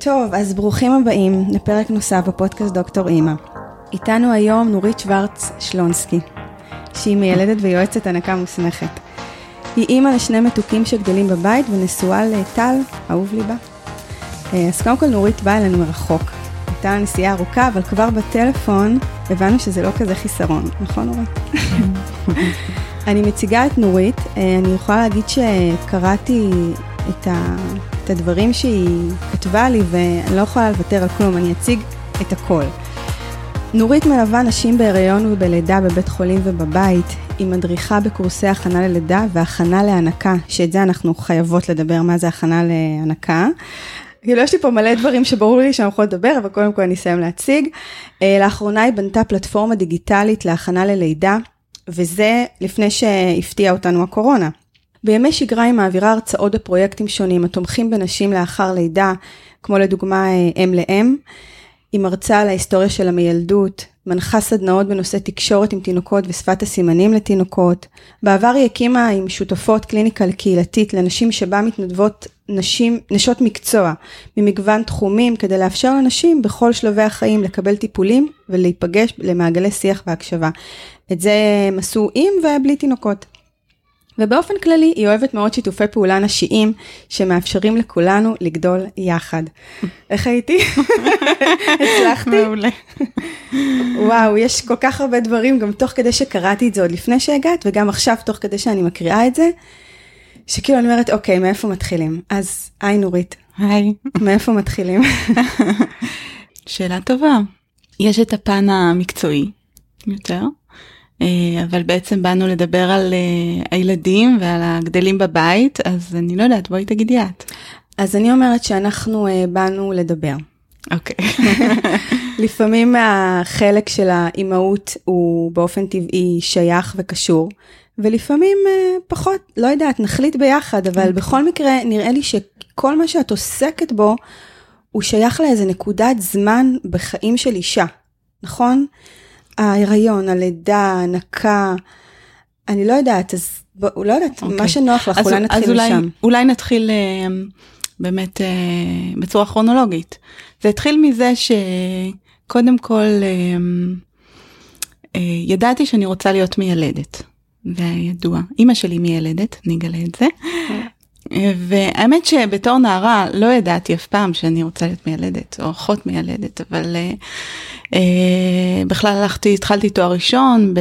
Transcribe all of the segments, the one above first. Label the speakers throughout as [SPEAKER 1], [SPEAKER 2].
[SPEAKER 1] טוב, אז ברוכים הבאים לפרק נוסף בפודקאסט דוקטור אימא. איתנו היום נורית שוורץ שלונסקי, שהיא מיילדת ויועצת הנקה מוסמכת. היא אימא לשני מתוקים שגדלים בבית ונשואה לטל, אהוב ליבה. אה, אז קודם כל נורית באה אלינו מרחוק. הייתה נסיעה ארוכה, אבל כבר בטלפון הבנו שזה לא כזה חיסרון, נכון נורית? אני מציגה את נורית, אה, אני יכולה להגיד שקראתי את, ה, את הדברים שהיא כתבה לי ואני לא יכולה לוותר על כלום, אני אציג את הכל. נורית מלווה נשים בהיריון ובלידה בבית חולים ובבית, היא מדריכה בקורסי הכנה ללידה והכנה להנקה, שאת זה אנחנו חייבות לדבר, מה זה הכנה להנקה. כאילו יש לי פה מלא דברים שברור לי שאני יכולה לדבר, אבל קודם כל אני אסיים להציג. אה, לאחרונה היא בנתה פלטפורמה דיגיטלית להכנה ללידה, וזה לפני שהפתיעה אותנו הקורונה. בימי שגרה היא מעבירה הרצאות בפרויקטים שונים התומכים בנשים לאחר לידה, כמו לדוגמה אה, אם לאם. היא מרצה על ההיסטוריה של המילדות, מנחה סדנאות בנושא תקשורת עם תינוקות ושפת הסימנים לתינוקות. בעבר היא הקימה עם שותפות קליניקה קהילתית לנשים שבה מתנדבות נשים, נשות מקצוע ממגוון תחומים כדי לאפשר לנשים בכל שלבי החיים לקבל טיפולים ולהיפגש למעגלי שיח והקשבה. את זה הם עשו עם ובלי תינוקות. ובאופן כללי היא אוהבת מאוד שיתופי פעולה נשיים שמאפשרים לכולנו לגדול יחד. איך הייתי? הצלחתי?
[SPEAKER 2] מעולה.
[SPEAKER 1] וואו, יש כל כך הרבה דברים, גם תוך כדי שקראתי את זה עוד לפני שהגעת, וגם עכשיו תוך כדי שאני מקריאה את זה, שכאילו אני אומרת, אוקיי, מאיפה מתחילים? אז היי נורית,
[SPEAKER 2] היי.
[SPEAKER 1] מאיפה מתחילים?
[SPEAKER 2] שאלה טובה. יש את הפן המקצועי יותר, אבל בעצם באנו לדבר על אה, הילדים ועל הגדלים בבית, אז אני לא יודעת, בואי תגידי את.
[SPEAKER 1] אז אני אומרת שאנחנו uh, באנו לדבר.
[SPEAKER 2] אוקיי.
[SPEAKER 1] לפעמים החלק של האימהות הוא באופן טבעי שייך וקשור, ולפעמים פחות, לא יודעת, נחליט ביחד, אבל בכל מקרה נראה לי שכל מה שאת עוסקת בו, הוא שייך לאיזה נקודת זמן בחיים של אישה, נכון? ההיריון, הלידה, הנקה, אני לא יודעת, אז בוא, לא יודעת,
[SPEAKER 2] אוקיי.
[SPEAKER 1] מה שנוח לך,
[SPEAKER 2] אז-
[SPEAKER 1] אולי נתחיל
[SPEAKER 2] אז אולי,
[SPEAKER 1] משם.
[SPEAKER 2] אולי נתחיל אה, באמת אה, בצורה כרונולוגית. זה התחיל מזה שקודם כל אה, אה, ידעתי שאני רוצה להיות מיילדת. זה היה ידוע. אימא שלי מיילדת, אני אגלה את זה. אה, והאמת שבתור נערה לא ידעתי אף פעם שאני רוצה להיות מיילדת או אחות מיילדת אבל אה, אה, בכלל הלכתי התחלתי תואר ראשון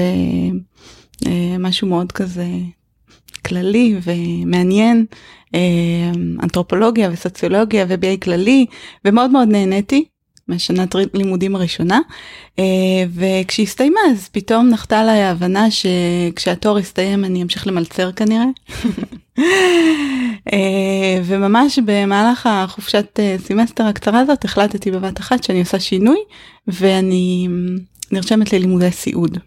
[SPEAKER 2] במשהו מאוד כזה כללי ומעניין אה, אנתרופולוגיה וסוציולוגיה ו-BA כללי ומאוד מאוד נהניתי מהשנת לימודים הראשונה אה, וכשהסתיימה אז פתאום נחתה עליי ההבנה שכשהתואר יסתיים אני אמשיך למלצר כנראה. אה, וממש במהלך החופשת אה, סמסטר הקצרה הזאת החלטתי בבת אחת שאני עושה שינוי ואני נרשמת ללימודי סיעוד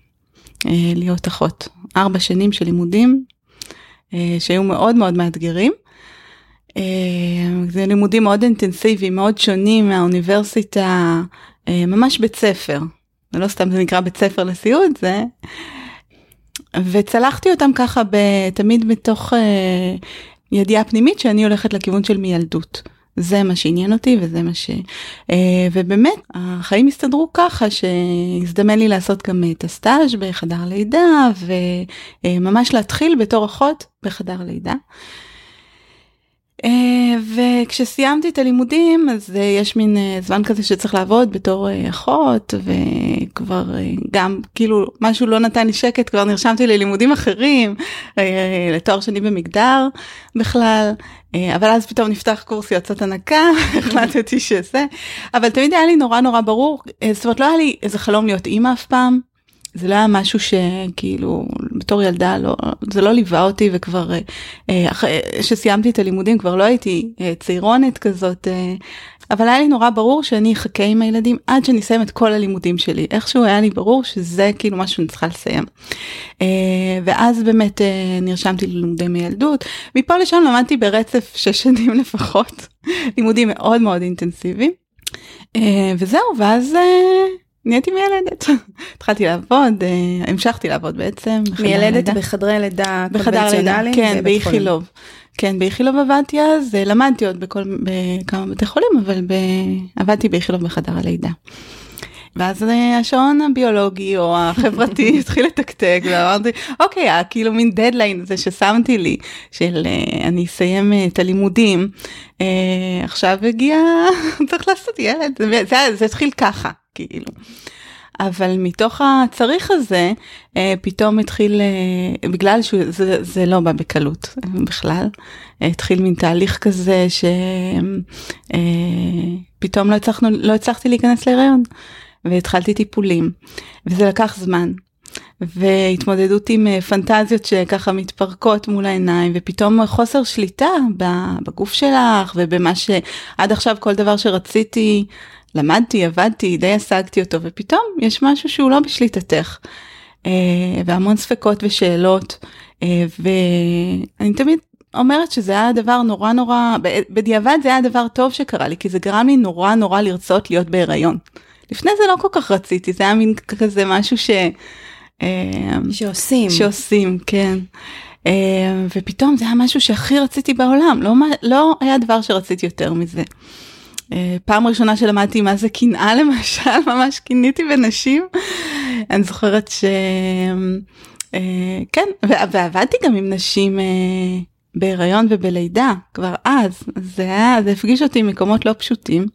[SPEAKER 2] להיות אחות. ארבע שנים של לימודים שהיו מאוד מאוד מאתגרים. אה, זה לימודים מאוד אינטנסיביים, מאוד שונים מהאוניברסיטה, אה, ממש בית ספר. זה לא סתם זה נקרא בית ספר לסיעוד, זה... וצלחתי אותם ככה ב... תמיד בתוך אה, ידיעה פנימית שאני הולכת לכיוון של מיילדות. זה מה שעניין אותי וזה מה ש... אה, ובאמת החיים הסתדרו ככה שהזדמן לי לעשות גם את הסטאז' בחדר לידה וממש להתחיל בתור אחות בחדר לידה. אה, וכשסיימתי את הלימודים אז אה, יש מין אה, זמן כזה שצריך לעבוד בתור אה, אחות וכבר אה, גם כאילו משהו לא נתן לי שקט כבר נרשמתי ללימודים אחרים אה, לתואר שני במגדר בכלל אה, אבל אז פתאום נפתח קורס יועצות הנקה החלטתי שזה אבל תמיד היה לי נורא נורא ברור אה, זאת אומרת לא היה לי איזה חלום להיות אימא אף פעם. זה לא היה משהו שכאילו בתור ילדה לא זה לא ליווה אותי וכבר אה, אה, אחרי שסיימתי את הלימודים כבר לא הייתי אה, צעירונת כזאת אה, אבל היה לי נורא ברור שאני אחכה עם הילדים עד שאני אסיים את כל הלימודים שלי איכשהו היה לי ברור שזה כאילו משהו שאני צריכה לסיים. אה, ואז באמת אה, נרשמתי ללימודי מילדות מפה לשם למדתי ברצף שש שנים לפחות לימודים מאוד מאוד אינטנסיביים. אה, וזהו ואז. אה, נהייתי מיילדת, התחלתי לעבוד, אה, המשכתי לעבוד בעצם.
[SPEAKER 1] מיילדת. בחדרי לידה קונבנציונליים?
[SPEAKER 2] כן. באיכילוב. כן, באיכילוב עבדתי אז, למדתי עוד בכל, בכמה בתי חולים, אבל ב... עבדתי באיכילוב בחדר הלידה. ואז אה, השעון הביולוגי או החברתי התחיל לתקתק ואמרתי אוקיי כאילו מין דדליין זה ששמתי לי של אה, אני אסיים אה, את הלימודים עכשיו הגיע צריך לעשות ילד זה, התחיל ככה כאילו. אבל מתוך הצריך הזה פתאום התחיל בגלל שזה זה לא בא בקלות בכלל התחיל מין תהליך כזה שפתאום לא הצלחנו לא הצלחתי להיכנס להיריון. והתחלתי טיפולים, וזה לקח זמן. והתמודדות עם אה, פנטזיות שככה מתפרקות מול העיניים ופתאום חוסר שליטה בגוף שלך ובמה שעד עכשיו כל דבר שרציתי למדתי עבדתי די השגתי אותו ופתאום יש משהו שהוא לא בשליטתך אה, והמון ספקות ושאלות אה, ואני תמיד אומרת שזה היה דבר נורא נורא בדיעבד זה היה דבר טוב שקרה לי כי זה גרם לי נורא נורא לרצות להיות בהיריון. לפני זה לא כל כך רציתי, זה היה מין כזה משהו ש...
[SPEAKER 1] אה, שעושים.
[SPEAKER 2] שעושים, כן. אה, ופתאום זה היה משהו שהכי רציתי בעולם, לא, לא היה דבר שרציתי יותר מזה. אה, פעם ראשונה שלמדתי מה זה קנאה למשל, ממש קיניתי בנשים. אני זוכרת ש... כן, ועבדתי גם עם נשים בהיריון ובלידה כבר אז, זה היה, זה הפגיש אותי עם מקומות לא פשוטים.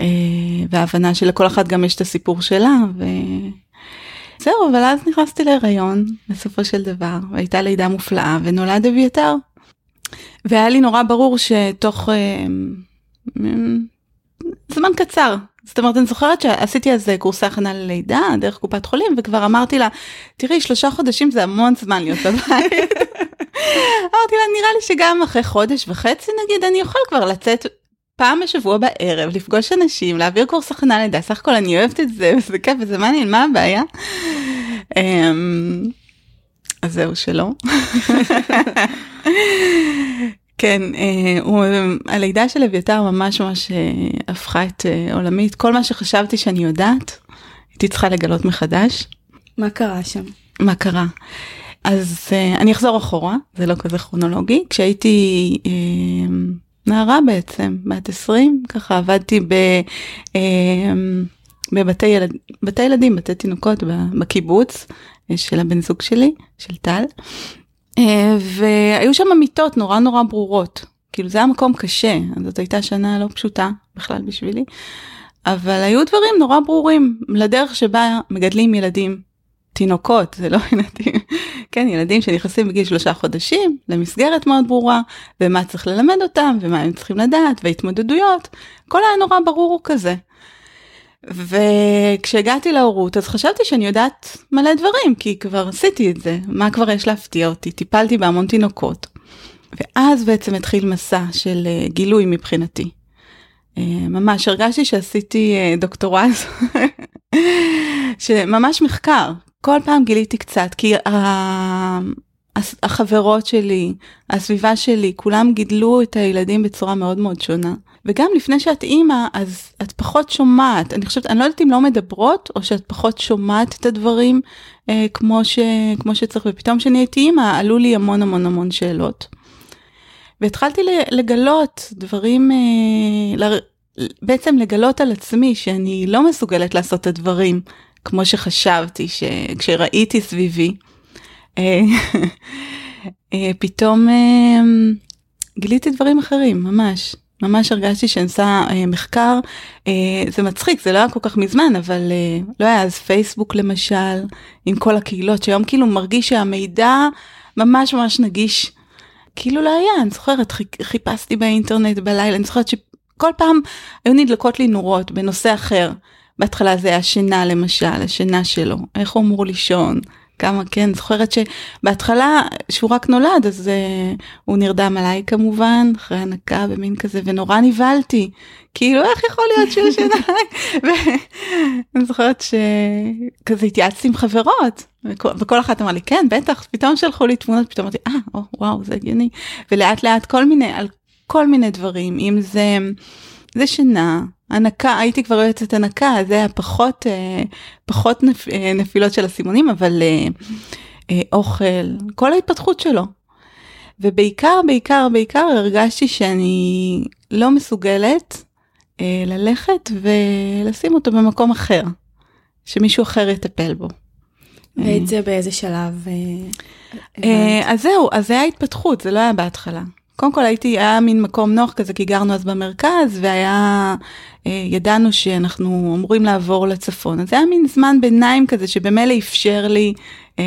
[SPEAKER 2] אה, וההבנה שלכל אחת גם יש את הסיפור שלה וזהו אבל אז נכנסתי להיריון בסופו של דבר והייתה לידה מופלאה ונולד אביתר. והיה לי נורא ברור שתוך אה, זמן קצר זאת אומרת אני זוכרת שעשיתי אז קורסי הכנה ללידה דרך קופת חולים וכבר אמרתי לה תראי שלושה חודשים זה המון זמן להיות בבית. אמרתי לה נראה לי שגם אחרי חודש וחצי נגיד אני אוכל כבר לצאת פעם בשבוע בערב לפגוש אנשים להעביר קורס הכנה לידה סך הכל אני אוהבת את זה וזה כיף וזה מעניין מה הבעיה. אמ, אז זהו שלא. כן, אה, הלידה של אביתר ממש ממש אה, הפכה את אה, עולמי, את כל מה שחשבתי שאני יודעת, הייתי צריכה לגלות מחדש.
[SPEAKER 1] מה קרה שם?
[SPEAKER 2] מה קרה? אז אני אחזור אחורה, זה לא כזה כרונולוגי, כשהייתי נערה בעצם, בת 20, ככה עבדתי ב, אה, בבתי ילד, בתי ילדים, בתי תינוקות בקיבוץ אה, של הבן זוג שלי, של טל. אה, והיו שם מיטות נורא נורא ברורות, כאילו זה היה מקום קשה, זאת הייתה שנה לא פשוטה בכלל בשבילי, אבל היו דברים נורא ברורים. לדרך שבה מגדלים ילדים תינוקות, זה לא ילדים, כן, ילדים שנכנסים בגיל שלושה חודשים למסגרת מאוד ברורה, ומה צריך ללמד אותם, ומה הם צריכים לדעת, והתמודדויות, הכל היה נורא ברור כזה. וכשהגעתי להורות אז חשבתי שאני יודעת מלא דברים, כי כבר עשיתי את זה, מה כבר יש להפתיע אותי, טיפלתי בהמון תינוקות. ואז בעצם התחיל מסע של אה, גילוי מבחינתי. אה, ממש הרגשתי שעשיתי אה, דוקטורט, שממש מחקר, כל פעם גיליתי קצת, כי החברות שלי, הסביבה שלי, כולם גידלו את הילדים בצורה מאוד מאוד שונה. וגם לפני שאת אימא, אז את פחות שומעת, אני חושבת, אני לא יודעת אם לא מדברות, או שאת פחות שומעת את הדברים אה, כמו, ש, כמו שצריך, ופתאום כשאני הייתי אימא, עלו לי המון המון המון שאלות. והתחלתי לגלות דברים, אה, בעצם לגלות על עצמי שאני לא מסוגלת לעשות את הדברים כמו שחשבתי שכשראיתי סביבי, אה, אה, פתאום אה, גיליתי דברים אחרים, ממש. ממש הרגשתי שאני עושה מחקר, זה מצחיק, זה לא היה כל כך מזמן, אבל לא היה אז פייסבוק למשל, עם כל הקהילות, שהיום כאילו מרגיש שהמידע ממש ממש נגיש. כאילו לא היה, אני זוכרת, חיפשתי באינטרנט בלילה, אני זוכרת שכל פעם היו נדלקות לי נורות בנושא אחר. בהתחלה זה היה שינה למשל, השינה שלו, איך הוא אמור לישון, כמה כן, זוכרת שבהתחלה שהוא רק נולד אז uh, הוא נרדם עליי כמובן, אחרי הנקה ומין כזה, ונורא נבהלתי, כאילו איך יכול להיות שהוא ישן עליי, ואני זוכרת שכזה התייעצתי עם חברות, וכל, אחת אמרה לי כן בטח, פתאום שלחו לי תמונות, פתאום אמרתי אה, oh, וואו זה הגיוני, ולאט לאט כל מיני, על כל מיני דברים, אם זה, זה שינה. הנקה, הייתי כבר יועצת הנקה, זה היה פחות, אה, פחות נפ, אה, נפילות של הסימונים, אבל אה, אוכל, כל ההתפתחות שלו. ובעיקר, בעיקר, בעיקר הרגשתי שאני לא מסוגלת ללכת ולשים אותו במקום אחר, שמישהו אחר יטפל בו.
[SPEAKER 1] ואת זה באיזה שלב?
[SPEAKER 2] אז זהו, אז זה היה התפתחות, זה לא היה בהתחלה. קודם כל הייתי, היה מין מקום נוח כזה, כי גרנו אז במרכז, והיה, אה, ידענו שאנחנו אמורים לעבור לצפון. אז זה היה מין זמן ביניים כזה, שבמילא אפשר לי, אה,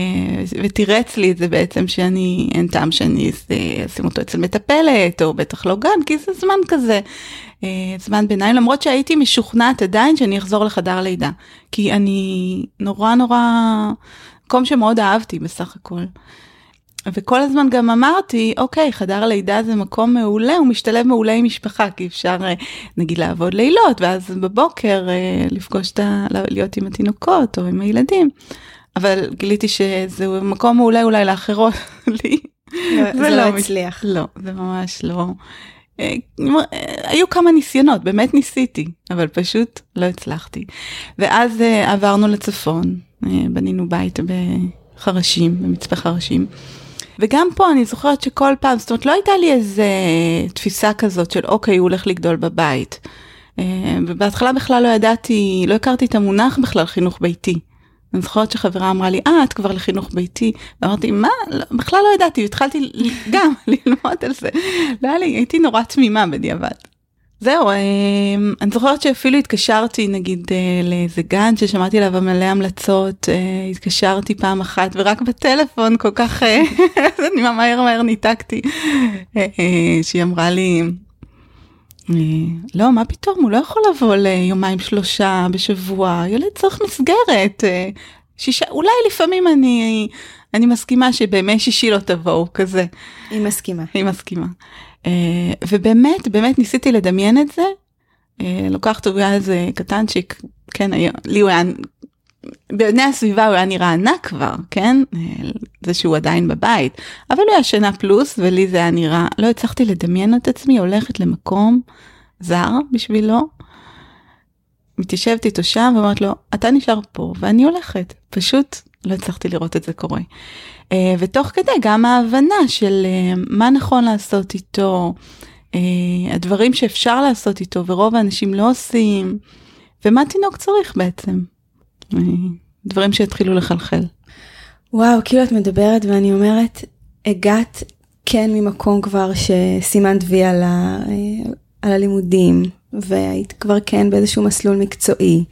[SPEAKER 2] ותירץ לי את זה בעצם, שאני, אין טעם שאני אה, אשים אותו אצל מטפלת, או בטח לא גן, כי זה זמן כזה, זמן ביניים, למרות שהייתי משוכנעת עדיין שאני אחזור לחדר לידה. כי אני נורא נורא, מקום שמאוד אהבתי בסך הכל. וכל הזמן גם אמרתי, אוקיי, חדר לידה זה מקום מעולה, הוא משתלב מעולה עם משפחה, כי אפשר אה, נגיד לעבוד לילות, ואז בבוקר אה, לפגוש את ה... להיות עם התינוקות או עם הילדים. אבל גיליתי שזה מקום מעולה אולי לאחרות, לי.
[SPEAKER 1] לא- זה לא הצליח.
[SPEAKER 2] לא, זה ממש לא. אה, היו כמה ניסיונות, באמת ניסיתי, אבל פשוט לא הצלחתי. ואז עברנו לצפון, בנינו בית בחרשים, במצפה חרשים. וגם פה אני זוכרת שכל פעם, זאת אומרת לא הייתה לי איזה תפיסה כזאת של אוקיי, הוא הולך לגדול בבית. אה, ובהתחלה בכלל לא ידעתי, לא הכרתי את המונח בכלל חינוך ביתי. אני זוכרת שחברה אמרה לי, אה, את כבר לחינוך ביתי. ואמרתי, מה? לא, בכלל לא ידעתי, התחלתי גם ללמוד על זה. לא היה לי, הייתי נורא תמימה בדיעבד. זהו, אה, אני זוכרת שאפילו התקשרתי נגיד אה, לאיזה גן ששמעתי עליו מלא המלצות, אה, התקשרתי פעם אחת ורק בטלפון כל כך, אני מהר מהר ניתקתי, שהיא אמרה לי, לא, מה פתאום, הוא לא יכול לבוא ליומיים שלושה בשבוע, ילד צריך מסגרת, שישה, אולי לפעמים אני, אני מסכימה שבימי שישי לא תבואו כזה.
[SPEAKER 1] היא מסכימה.
[SPEAKER 2] היא מסכימה. Uh, ובאמת, באמת ניסיתי לדמיין את זה. Uh, לוקחת הוא היה איזה קטנצ'יק, כן, לי הוא היה, בעיני הסביבה הוא היה נראה ענק כבר, כן? זה שהוא עדיין בבית. אבל הוא היה שנה פלוס, ולי זה היה נראה, לא הצלחתי לדמיין את עצמי הולכת למקום זר בשבילו. מתיישבת איתו שם ואומרת לו, אתה נשאר פה ואני הולכת. פשוט לא הצלחתי לראות את זה קורה. Uh, ותוך כדי גם ההבנה של uh, מה נכון לעשות איתו, uh, הדברים שאפשר לעשות איתו ורוב האנשים לא עושים, ומה תינוק צריך בעצם. דברים שהתחילו לחלחל.
[SPEAKER 1] וואו, כאילו את מדברת ואני אומרת, הגעת כן ממקום כבר שסימנת וי על, ה, על הלימודים, והיית כבר כן באיזשהו מסלול מקצועי.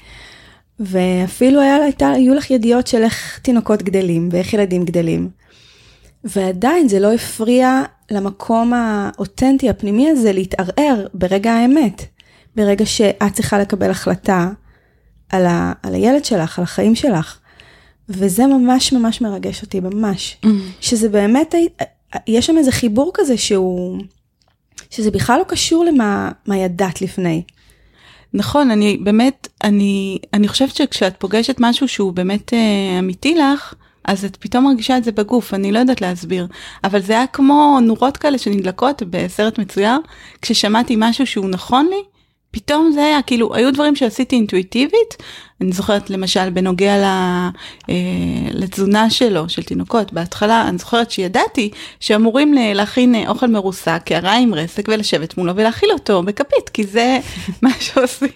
[SPEAKER 1] ואפילו היה, הייתה, היו לך ידיעות של איך תינוקות גדלים ואיך ילדים גדלים. ועדיין זה לא הפריע למקום האותנטי הפנימי הזה להתערער ברגע האמת. ברגע שאת צריכה לקבל החלטה על, ה, על הילד שלך, על החיים שלך. וזה ממש ממש מרגש אותי, ממש.
[SPEAKER 2] Mm.
[SPEAKER 1] שזה באמת, יש שם איזה חיבור כזה שהוא, שזה בכלל לא קשור למה מה ידעת לפני.
[SPEAKER 2] נכון, אני באמת, אני, אני חושבת שכשאת פוגשת משהו שהוא באמת אה, אמיתי לך, אז את פתאום מרגישה את זה בגוף, אני לא יודעת להסביר. אבל זה היה כמו נורות כאלה שנדלקות בסרט מצויר, כששמעתי משהו שהוא נכון לי, פתאום זה היה, כאילו, היו דברים שעשיתי אינטואיטיבית, אני זוכרת למשל בנוגע ל, אה, לתזונה שלו, של תינוקות, בהתחלה אני זוכרת שידעתי שאמורים ל- להכין אה, אוכל מרוסק, קערה עם רסק ולשבת מולו ולהאכיל אותו בכפית, כי זה מה שעושים.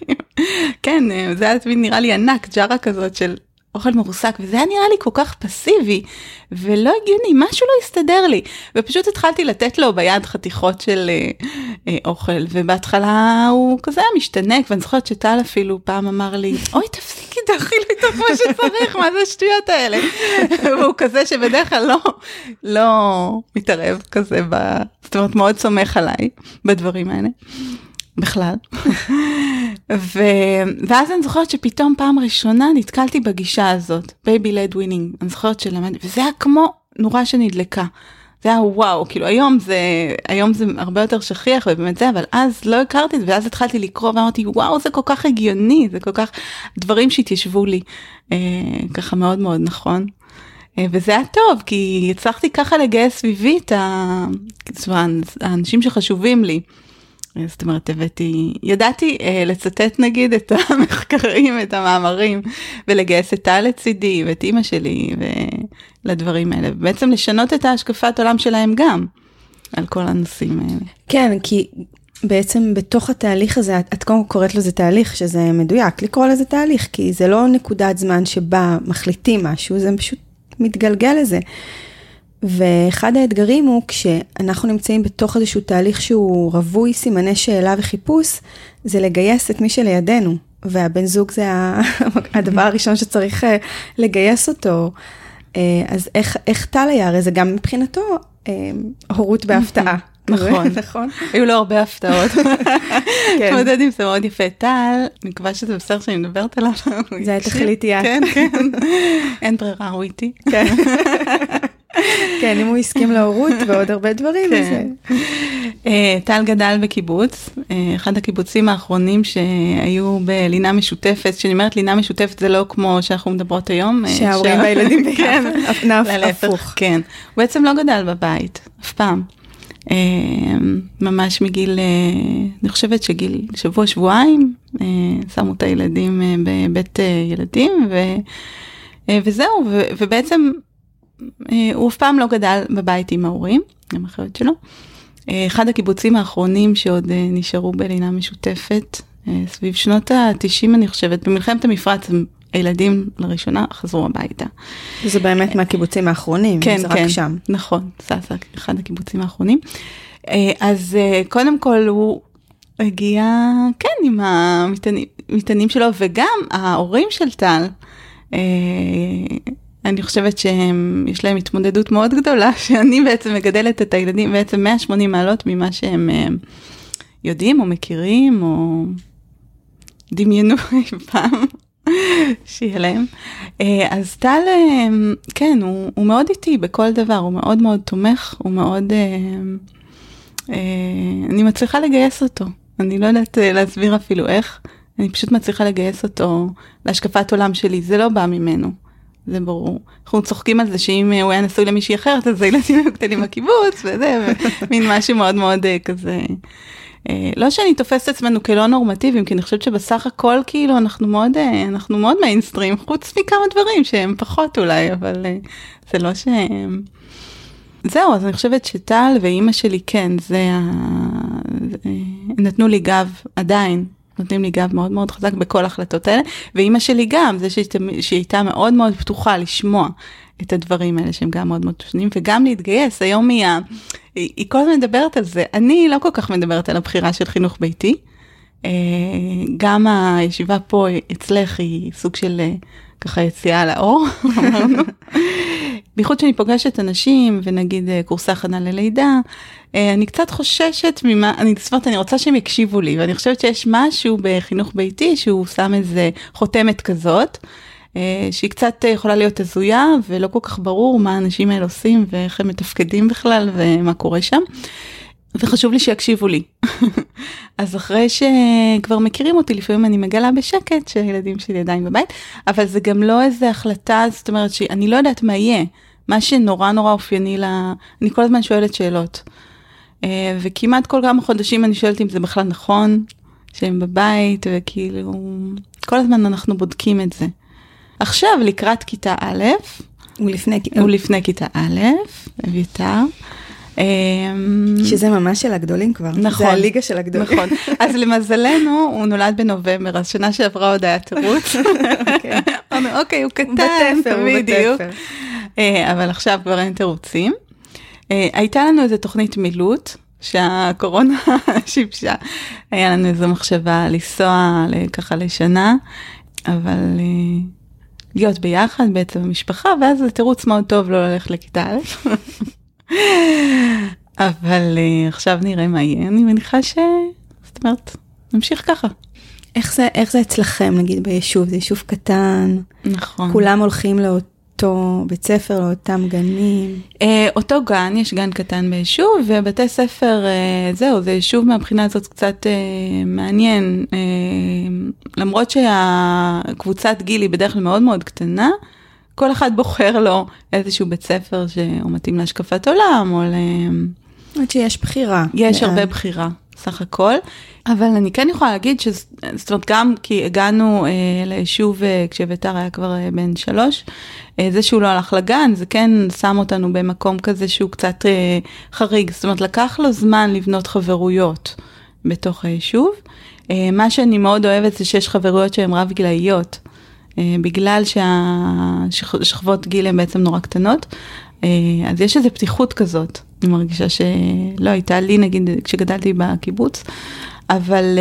[SPEAKER 2] כן, אה, זה היה נראה לי ענק, ג'ארה כזאת של אוכל מרוסק, וזה היה נראה לי כל כך פסיבי, ולא הגיוני, משהו לא הסתדר לי. ופשוט התחלתי לתת לו ביד חתיכות של אה, אה, אוכל, ובהתחלה הוא כזה היה משתנק, ואני זוכרת שטל אפילו פעם אמר לי, אוי תפסיקי תאכיל איתו כמו שצריך, מה זה השטויות האלה? והוא כזה שבדרך כלל לא, לא מתערב כזה, ב... זאת אומרת מאוד סומך עליי בדברים האלה. בכלל. ו... ואז אני זוכרת שפתאום פעם ראשונה נתקלתי בגישה הזאת, baby led weaning, אני זוכרת שלמדתי, וזה היה כמו נורה שנדלקה. זה היה וואו, כאילו היום זה, היום זה הרבה יותר שכיח ובאמת זה, אבל אז לא הכרתי את זה, ואז התחלתי לקרוא ואמרתי וואו זה כל כך הגיוני, זה כל כך דברים שהתיישבו לי אה, ככה מאוד מאוד נכון. אה, וזה היה טוב כי הצלחתי ככה לגייס סביבי את ה... האנשים שחשובים לי. זאת אומרת, הבאתי, ידעתי אה, לצטט נגיד את המחקרים, את המאמרים, ולגייס את טל לצידי ואת אימא שלי ולדברים האלה, ובעצם לשנות את ההשקפת עולם שלהם גם. על כל הנושאים האלה.
[SPEAKER 1] כן, כי בעצם בתוך התהליך הזה, את, קודם כל קוראת לזה תהליך, שזה מדויק לקרוא לזה תהליך, כי זה לא נקודת זמן שבה מחליטים משהו, זה פשוט מתגלגל לזה. ואחד האתגרים הוא כשאנחנו נמצאים בתוך איזשהו תהליך שהוא רווי סימני שאלה וחיפוש, זה לגייס את מי שלידינו, והבן זוג זה הדבר הראשון שצריך אה, לגייס אותו. אה, אז איך, איך טל היה? הרי זה גם מבחינתו אה, הורות בהפתעה.
[SPEAKER 2] נכון, נכון. היו לו הרבה הפתעות. כן. התמודד עם זה מאוד יפה. טל, מקווה שזה בסדר שאני מדברת עליו.
[SPEAKER 1] זה היה תכליתי את.
[SPEAKER 2] כן, כן. אין ברירה, הוא איתי.
[SPEAKER 1] כן. כן, אם הוא הסכים להורות ועוד הרבה דברים.
[SPEAKER 2] כן. אה, טל גדל בקיבוץ, אה, אחד הקיבוצים האחרונים שהיו בלינה משותפת, כשאני אומרת לינה משותפת זה לא כמו שאנחנו מדברות היום.
[SPEAKER 1] אה, שההורים והילדים ביחד, הפוך.
[SPEAKER 2] כן, הוא בעצם לא גדל בבית, אף פעם. ממש מגיל, אני חושבת שגיל שבוע שבועיים, שמו את הילדים בבית ילדים וזהו, ובעצם הוא אף פעם לא גדל בבית עם ההורים, עם אחיות שלו. אה, אחד הקיבוצים האחרונים שעוד אה, נשארו בלינה משותפת, סביב שנות ה-90 אני חושבת, במלחמת המפרץ הילדים לראשונה חזרו הביתה.
[SPEAKER 1] זה באמת מהקיבוצים האחרונים,
[SPEAKER 2] כן,
[SPEAKER 1] זה
[SPEAKER 2] כן,
[SPEAKER 1] רק שם.
[SPEAKER 2] נכון, זה אחד הקיבוצים האחרונים. אז קודם כל הוא הגיע, כן, עם המטענים שלו, וגם ההורים של טל, אני חושבת שיש להם התמודדות מאוד גדולה, שאני בעצם מגדלת את הילדים בעצם 180 מעלות ממה שהם אה, יודעים או מכירים או דמיינו אי פעם שיהיה להם. אה, אז טל, אה, כן, הוא, הוא מאוד איטי בכל דבר, הוא מאוד מאוד תומך, הוא מאוד... אני מצליחה לגייס אותו, אני לא יודעת להסביר אפילו איך, אני פשוט מצליחה לגייס אותו להשקפת עולם שלי, זה לא בא ממנו. זה ברור. אנחנו צוחקים על זה שאם הוא היה נשוי למישהי אחרת, אז הילדים היו קטנים בקיבוץ, וזה, מין משהו מאוד מאוד אה, כזה. אה, לא שאני תופסת עצמנו כלא נורמטיביים, כי אני חושבת שבסך הכל כאילו אנחנו מאוד, אה, אנחנו מאוד מיינסטרים, חוץ מכמה דברים שהם פחות אולי, אבל זה לא שהם... זהו, אז אני חושבת שטל ואימא שלי כן, זה ה... נתנו לי גב עדיין נותנים לי גב מאוד מאוד חזק בכל ההחלטות האלה, ואימא שלי גם, זה שהיא הייתה מאוד מאוד פתוחה לשמוע את הדברים האלה שהם גם מאוד מאוד שונים, וגם להתגייס, היום היא, היא, היא כל הזמן מדברת על זה, אני לא כל כך מדברת על הבחירה של חינוך ביתי, אה, גם הישיבה פה אצלך היא סוג של אה, ככה יציאה לאור, אמרנו. בייחוד שאני פוגשת אנשים ונגיד אה, קורסי הכנה ללידה, אה, אני קצת חוששת ממה, אני זאת אני רוצה שהם יקשיבו לי, ואני חושבת שיש משהו בחינוך ביתי שהוא שם איזה חותמת כזאת, אה, שהיא קצת יכולה להיות הזויה ולא כל כך ברור מה האנשים האלה עושים ואיך הם מתפקדים בכלל ומה קורה שם. וחשוב לי שיקשיבו לי. אז אחרי שכבר מכירים אותי, לפעמים אני מגלה בשקט שהילדים שלי עדיין בבית, אבל זה גם לא איזה החלטה, זאת אומרת שאני לא יודעת מה יהיה. מה שנורא נורא אופייני לה, אני כל הזמן שואלת שאלות. אה, וכמעט כל כמה חודשים אני שואלת אם זה בכלל נכון, שהם בבית, וכאילו, כל הזמן אנחנו בודקים את זה. עכשיו, לקראת כיתה א',
[SPEAKER 1] ולפני,
[SPEAKER 2] ולפני כיתה א', אביתר.
[SPEAKER 1] אמ, שזה ממש של הגדולים כבר,
[SPEAKER 2] נכון,
[SPEAKER 1] זה הליגה של הגדולים.
[SPEAKER 2] נכון, אז למזלנו הוא נולד בנובמבר, אז שנה שעברה עוד היה תירוץ. אוקיי. אוקיי, הוא קטן,
[SPEAKER 1] בתפר, הוא בתפר.
[SPEAKER 2] אה, אבל עכשיו כבר אין תירוצים. אה, הייתה לנו איזה תוכנית מילוט, שהקורונה שיבשה, היה לנו איזו מחשבה לנסוע ככה לשנה, אבל אה, להיות ביחד בעצם במשפחה, ואז זה תירוץ מאוד טוב לא ללכת לכיתה א'. אבל עכשיו נראה מה יהיה, אני מניחה ש... זאת אומרת, נמשיך ככה.
[SPEAKER 1] איך זה, איך זה אצלכם, נגיד, ביישוב? זה יישוב קטן.
[SPEAKER 2] נכון.
[SPEAKER 1] כולם הולכים לאותו... אותו בית ספר, לאותם גנים?
[SPEAKER 2] Uh, אותו גן, יש גן קטן ביישוב, ובתי ספר, uh, זהו, זה יישוב מהבחינה הזאת קצת uh, מעניין. Uh, למרות שהקבוצת גיל היא בדרך כלל מאוד מאוד קטנה, כל אחד בוחר לו איזשהו בית ספר שהוא מתאים להשקפת עולם, או ל...
[SPEAKER 1] זאת שיש בחירה.
[SPEAKER 2] יש הרבה בחירה, סך הכל. אבל אני כן יכולה להגיד שזאת אומרת גם כי הגענו אה, ליישוב אה, כשביתר היה כבר אה, בן שלוש, אה, זה שהוא לא הלך לגן זה כן שם אותנו במקום כזה שהוא קצת אה, חריג, זאת אומרת לקח לו זמן לבנות חברויות בתוך היישוב. אה, מה שאני מאוד אוהבת זה שיש חברויות שהן רב גילאיות. אה, בגלל שהשכבות גיל הן בעצם נורא קטנות, אה, אז יש איזו פתיחות כזאת, אני מרגישה שלא הייתה לי נגיד כשגדלתי בקיבוץ, אבל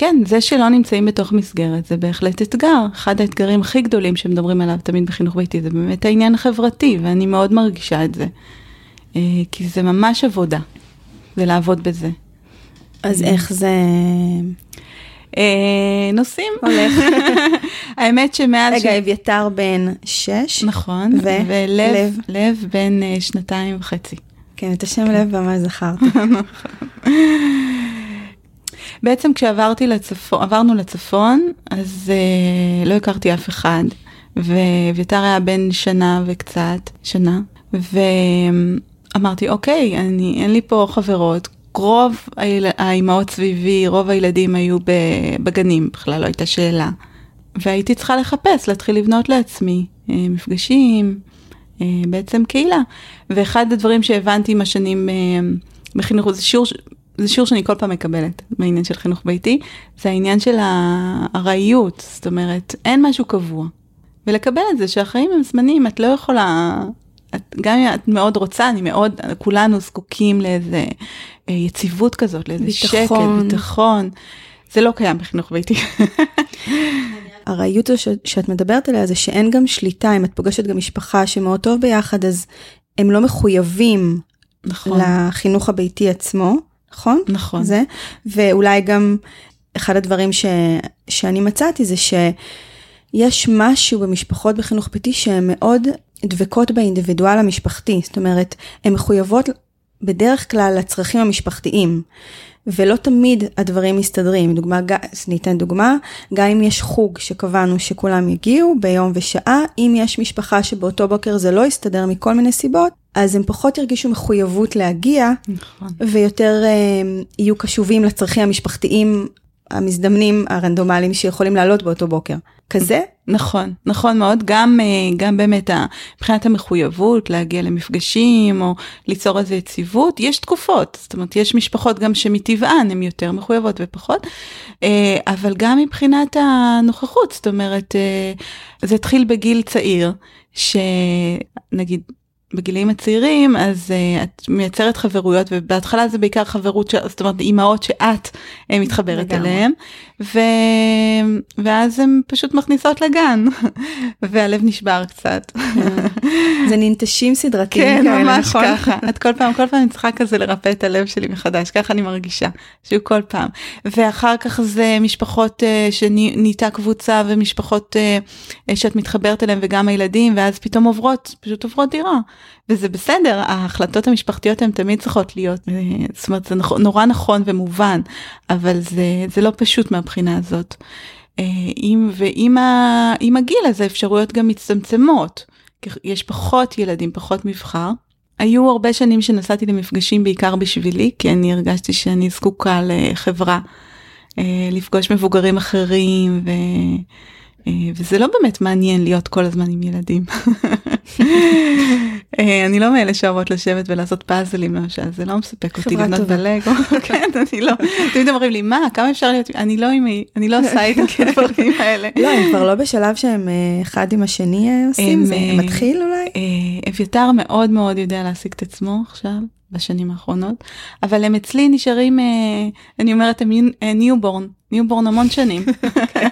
[SPEAKER 2] כן, זה שלא נמצאים בתוך מסגרת זה בהחלט אתגר. אחד האתגרים הכי גדולים שמדברים עליו תמיד בחינוך ביתי זה באמת העניין החברתי, ואני מאוד מרגישה את זה. כי זה ממש עבודה, זה לעבוד בזה.
[SPEAKER 1] אז איך זה...
[SPEAKER 2] אה, נוסעים. הולך. האמת שמאז...
[SPEAKER 1] רגע, אביתר בן שש.
[SPEAKER 2] נכון. ולב לב בן אה, שנתיים וחצי.
[SPEAKER 1] כן, את השם לב ממש זכרת.
[SPEAKER 2] בעצם כשעברתי לצפון, עברנו לצפון, אז uh, לא הכרתי אף אחד, ואביתר היה בן שנה וקצת, שנה, ואמרתי, אוקיי, אני, אין לי פה חברות, רוב האימהות סביבי, רוב הילדים היו בגנים, בכלל לא הייתה שאלה. והייתי צריכה לחפש, להתחיל לבנות לעצמי אה, מפגשים, אה, בעצם קהילה. ואחד הדברים שהבנתי עם השנים אה, בחינוך, זה שיעור, זה שיעור שאני כל פעם מקבלת בעניין של חינוך ביתי, זה העניין של הארעיות, זאת אומרת, אין משהו קבוע. ולקבל את זה שהחיים הם זמניים, את לא יכולה את, גם אם את מאוד רוצה, אני מאוד, כולנו זקוקים לאיזה אה, יציבות כזאת, לאיזה ביטחון. שקט, ביטחון. זה לא קיים בחינוך ביתי.
[SPEAKER 1] הרעיות ש, שאת מדברת עליה זה שאין גם שליטה, אם את פוגשת גם משפחה שמאוד טוב ביחד, אז הם לא מחויבים נכון. לחינוך הביתי עצמו, נכון?
[SPEAKER 2] נכון.
[SPEAKER 1] זה, ואולי גם אחד הדברים ש, שאני מצאתי זה שיש משהו במשפחות בחינוך ביתי שהם מאוד דבקות באינדיבידואל המשפחתי, זאת אומרת, הן מחויבות בדרך כלל לצרכים המשפחתיים, ולא תמיד הדברים מסתדרים. דוגמה, אז ניתן דוגמה, גם אם יש חוג שקבענו שכולם יגיעו ביום ושעה, אם יש משפחה שבאותו בוקר זה לא יסתדר מכל מיני סיבות, אז הם פחות ירגישו מחויבות להגיע, נכון. ויותר אה, יהיו קשובים לצרכים המשפחתיים המזדמנים הרנדומליים שיכולים לעלות באותו בוקר. כזה?
[SPEAKER 2] נכון, נכון מאוד, גם, אה, גם באמת מבחינת המחויבות להגיע למפגשים או ליצור איזו יציבות, יש תקופות, זאת אומרת יש משפחות גם שמטבען הן יותר מחויבות ופחות, אה, אבל גם מבחינת הנוכחות, זאת אומרת אה, זה התחיל בגיל צעיר, שנגיד בגילים הצעירים אז uh, את מייצרת חברויות ובהתחלה זה בעיקר חברות ש... זאת אומרת אימהות שאת uh, מתחברת אליהן ו... ואז הן פשוט מכניסות לגן והלב נשבר קצת.
[SPEAKER 1] זה ננטשים סדרתיים
[SPEAKER 2] כן, כאלה ממש נכון? ככה את כל פעם כל פעם צריכה כזה לרפא את הלב שלי מחדש ככה אני מרגישה שהוא כל פעם ואחר כך זה משפחות uh, שנהייתה קבוצה ומשפחות uh, שאת מתחברת אליהם וגם הילדים ואז פתאום עוברות פשוט עוברות דירה. וזה בסדר, ההחלטות המשפחתיות הן תמיד צריכות להיות, אה, זאת אומרת זה נורא נכון ומובן, אבל זה, זה לא פשוט מהבחינה הזאת. עם, אה, ועם ה, עם הגיל הזה אפשרויות גם מצטמצמות, יש פחות ילדים, פחות מבחר. היו הרבה שנים שנסעתי למפגשים בעיקר בשבילי, כי אני הרגשתי שאני זקוקה לחברה, אה, לפגוש מבוגרים אחרים, ו... וזה לא באמת מעניין להיות כל הזמן עם ילדים. אה, אני לא מאלה שאוהבות לשבת ולעשות פאזלים למשל, זה לא מספק אותי לבנות בלגו. כן, אני לא, תמיד אומרים לי, מה, כמה אפשר להיות, אני לא עם, אני לא עושה את הדברים האלה.
[SPEAKER 1] לא, הם כבר לא בשלב שהם אה, אחד עם השני אה, עושים, זה מתחיל אולי?
[SPEAKER 2] אביתר מאוד מאוד יודע להשיג את עצמו עכשיו. בשנים האחרונות, אבל הם אצלי נשארים, אני אומרת, הם newborn, newborn המון שנים,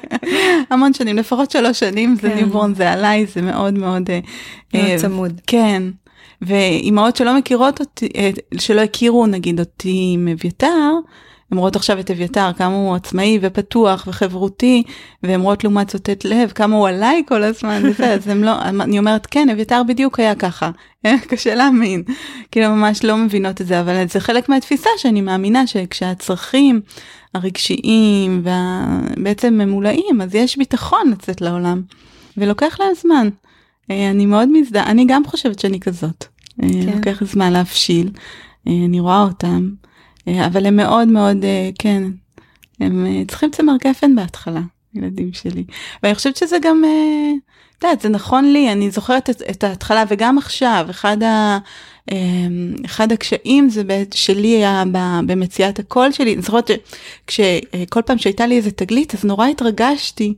[SPEAKER 2] המון שנים, לפחות שלוש שנים, זה newborn, זה עליי, זה מאוד מאוד
[SPEAKER 1] צמוד.
[SPEAKER 2] כן, ואימהות שלא מכירות אותי, אה, שלא הכירו נגיד אותי עם אביתר, הן רואות עכשיו את אביתר, כמה הוא עצמאי ופתוח וחברותי, והן רואות לעומת זאת את לב, כמה הוא עליי כל הזמן, וזה, אז הם לא, אני אומרת, כן, אביתר בדיוק היה ככה, אה, קשה להאמין, כאילו ממש לא מבינות את זה, אבל זה חלק מהתפיסה שאני מאמינה שכשהצרכים הרגשיים ובעצם ממולאים, אז יש ביטחון לצאת לעולם, ולוקח להם זמן. אה, אני מאוד מזדהה, אני גם חושבת שאני כזאת. אה, כן. לוקח זמן להבשיל, אה, אני רואה אותם. אה, אבל הם מאוד מאוד, אה, כן, הם אה, צריכים צמר גפן בהתחלה, ילדים שלי. ואני חושבת שזה גם, את יודעת, זה נכון לי, אני זוכרת את, את ההתחלה וגם עכשיו, אחד, ה, אה, אחד הקשיים זה בעת שלי היה במציאת הקול שלי, אני זוכרת שכל פעם שהייתה לי איזה תגלית, אז נורא התרגשתי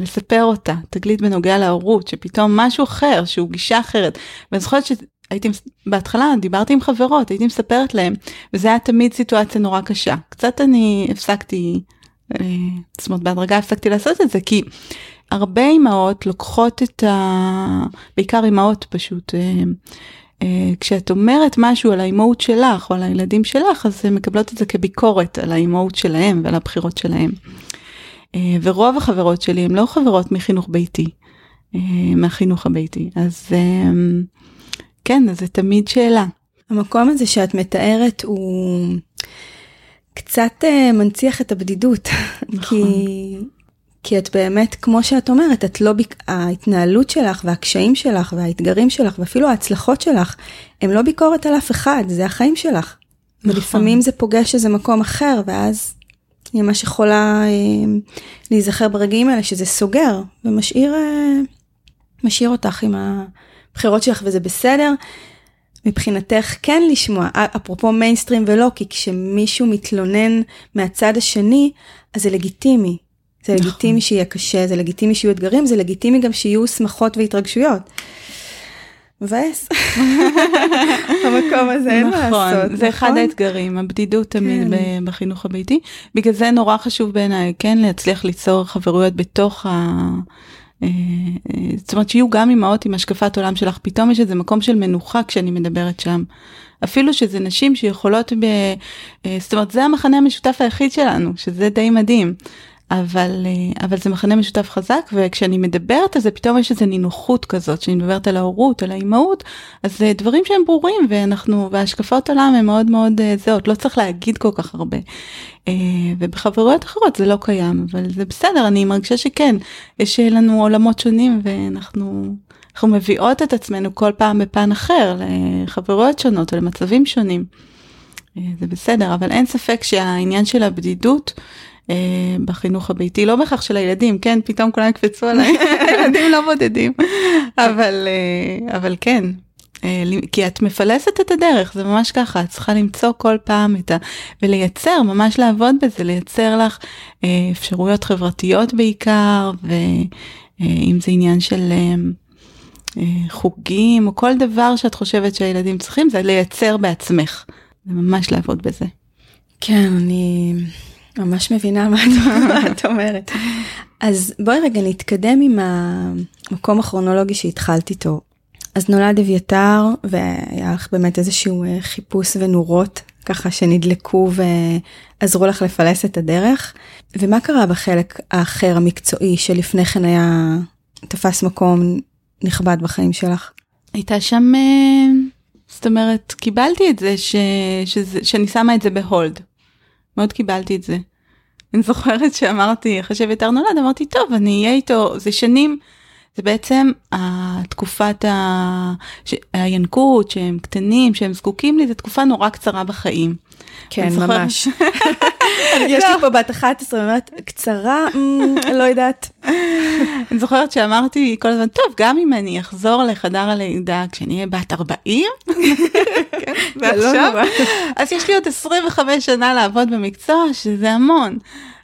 [SPEAKER 2] לספר אותה, תגלית בנוגע להורות, שפתאום משהו אחר, שהוא גישה אחרת. ואני זוכרת שהייתי, בהתחלה דיברתי עם חברות, הייתי מספרת להם, וזה היה תמיד סיטואציה נורא קשה. קצת אני הפסקתי, אה, זאת אומרת בהדרגה הפסקתי לעשות את זה, כי הרבה אימהות לוקחות את ה... בעיקר אימהות פשוט. אה, אה, כשאת אומרת משהו על האימהות שלך או על הילדים שלך, אז הן מקבלות את זה כביקורת על האימהות שלהם ועל הבחירות שלהם. ורוב החברות שלי הן לא חברות מחינוך ביתי, מהחינוך הביתי. אז כן, אז זה תמיד שאלה.
[SPEAKER 1] המקום הזה שאת מתארת הוא קצת uh, מנציח את הבדידות.
[SPEAKER 2] נכון.
[SPEAKER 1] כי, כי את באמת, כמו שאת אומרת, את לא, ההתנהלות שלך והקשיים שלך והאתגרים שלך ואפילו ההצלחות שלך, הם לא ביקורת על אף אחד, זה החיים שלך.
[SPEAKER 2] נכון.
[SPEAKER 1] ולפעמים זה פוגש איזה מקום אחר, ואז היא ממש יכולה אה, להיזכר ברגעים האלה שזה סוגר ומשאיר אה, אותך עם הבחירות שלך וזה בסדר. מבחינתך כן לשמוע, אפרופו מיינסטרים ולא, כי כשמישהו מתלונן מהצד השני, אז זה לגיטימי. זה
[SPEAKER 2] נכון.
[SPEAKER 1] לגיטימי שיהיה קשה, זה לגיטימי שיהיו אתגרים, זה לגיטימי גם שיהיו שמחות והתרגשויות. מבאס. המקום הזה אין מה לעשות.
[SPEAKER 2] נכון, זה אחד האתגרים, הבדידות תמיד
[SPEAKER 1] כן.
[SPEAKER 2] בחינוך הביתי. בגלל זה נורא חשוב בעיניי, כן, להצליח ליצור חברויות בתוך ה... אה, אה, זאת אומרת שיהיו גם אימהות עם השקפת עולם שלך, פתאום יש איזה מקום של מנוחה כשאני מדברת שם. אפילו שזה נשים שיכולות ב... אה, זאת אומרת, זה המחנה המשותף היחיד שלנו, שזה די מדהים. אבל, אה, אבל זה מחנה משותף חזק, וכשאני מדברת על זה, פתאום יש איזו נינוחות כזאת, שאני מדברת על ההורות, על האימהות, אז זה דברים שהם ברורים, ואנחנו, והשקפות עולם הן מאוד מאוד אה, זהות, לא צריך להגיד כל כך הרבה. אה, ובחברויות אחרות זה לא קיים, אבל זה בסדר, אני מרגישה שכן, יש לנו עולמות שונים, ואנחנו אנחנו מביאות את עצמנו כל פעם בפן אחר, לחברויות שונות או למצבים שונים. אה, זה בסדר, אבל אין ספק שהעניין של הבדידות, אה, בחינוך הביתי, לא בהכרח של הילדים, כן, פתאום כולם יקפצו עליי, הילדים לא בודדים, אבל, אה, אבל כן, אה, כי את מפלסת את הדרך, זה ממש ככה, את צריכה למצוא כל פעם את ה... ולייצר, ממש לעבוד בזה, לייצר לך אה, אפשרויות חברתיות בעיקר, ואם זה עניין של אה, אה, חוגים, או כל דבר שאת חושבת שהילדים צריכים, זה לייצר בעצמך, זה ממש לעבוד בזה.
[SPEAKER 1] כן, אני ממש מבינה מה את- אומרת. אז בואי רגע נתקדם עם המקום הכרונולוגי שהתחלת איתו. אז נולד אביתר והיה לך באמת איזשהו אה, חיפוש ונורות ככה שנדלקו ועזרו לך לפלס את הדרך. ומה קרה בחלק האחר המקצועי שלפני כן היה תפס מקום נכבד בחיים שלך?
[SPEAKER 2] הייתה שם, אה, זאת אומרת, קיבלתי את זה, ש, שזה, שאני שמה את זה בהולד. מאוד קיבלתי את זה. אני זוכרת שאמרתי, אחרי שאביתר נולד, אמרתי, טוב, אני אהיה איתו, זה שנים, זה בעצם התקופת ה... ש... הינקות, שהם קטנים, שהם זקוקים לי, זו תקופה נורא קצרה בחיים.
[SPEAKER 1] כן, ממש. יש לי פה בת 11, אומרת, קצרה, אמ, לא יודעת.
[SPEAKER 2] אני זוכרת שאמרתי כל הזמן, טוב, גם אם אני אחזור לחדר הלידה כשאני אהיה בת 40, כן,
[SPEAKER 1] לא
[SPEAKER 2] ועכשיו. אז יש לי עוד 25 שנה לעבוד במקצוע, שזה המון.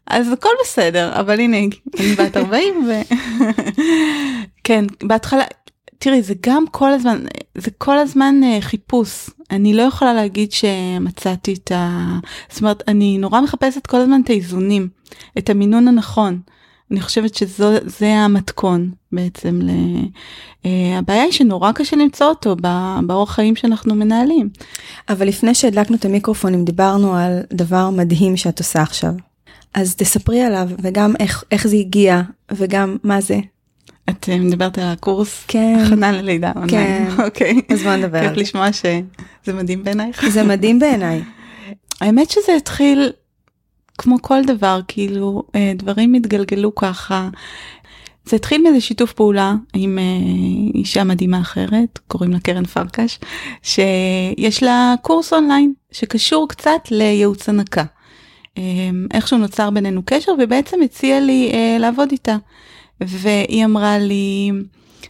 [SPEAKER 2] אז הכל בסדר, אבל הנה, אני בת 40 ו... כן, בהתחלה, תראי, זה גם כל הזמן, זה כל הזמן אה, חיפוש. אני לא יכולה להגיד שמצאתי את ה... זאת אומרת, אני נורא מחפשת כל הזמן את האיזונים, את המינון הנכון. אני חושבת שזה המתכון בעצם. ל... Uh, הבעיה היא שנורא קשה למצוא אותו באורח חיים שאנחנו מנהלים.
[SPEAKER 1] אבל לפני שהדלקנו את המיקרופונים, דיברנו על דבר מדהים שאת עושה עכשיו. אז תספרי עליו, וגם איך, איך זה הגיע, וגם מה זה.
[SPEAKER 2] את uh, מדברת על הקורס
[SPEAKER 1] כן,
[SPEAKER 2] הכנה ללידה אונליין.
[SPEAKER 1] כן.
[SPEAKER 2] אוקיי.
[SPEAKER 1] אז בוא נדבר
[SPEAKER 2] כיף
[SPEAKER 1] על זה.
[SPEAKER 2] לשמוע שזה מדהים בעינייך.
[SPEAKER 1] זה מדהים בעיניי.
[SPEAKER 2] האמת שזה התחיל כמו כל דבר, כאילו, אה, דברים התגלגלו ככה. זה התחיל מאיזה שיתוף פעולה עם אה, אישה מדהימה אחרת, קוראים לה קרן פרקש, שיש לה קורס אונליין שקשור קצת לייעוץ הנקה. אה, איכשהו נוצר בינינו קשר ובעצם הציעה לי אה, לעבוד איתה. והיא אמרה לי,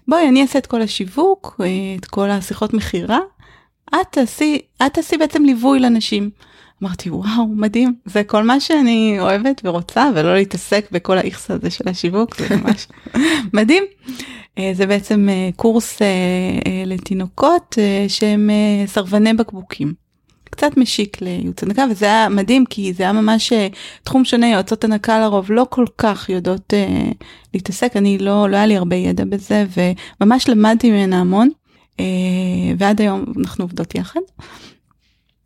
[SPEAKER 2] בואי אני אעשה את כל השיווק, את כל השיחות מכירה, את תעשי, את תעשי בעצם ליווי לנשים. אמרתי וואו מדהים זה כל מה שאני אוהבת ורוצה ולא להתעסק בכל האיכס הזה של השיווק זה ממש מדהים. אה, זה בעצם אה, קורס אה, לתינוקות שהם סרבני בקבוקים. קצת משיק לייעוץ הנקה וזה היה מדהים כי זה היה ממש תחום שונה יועצות הנקה לרוב לא כל כך יודעות uh, להתעסק. אני לא לא היה לי הרבה ידע בזה וממש למדתי ממנה המון uh, ועד היום אנחנו עובדות יחד.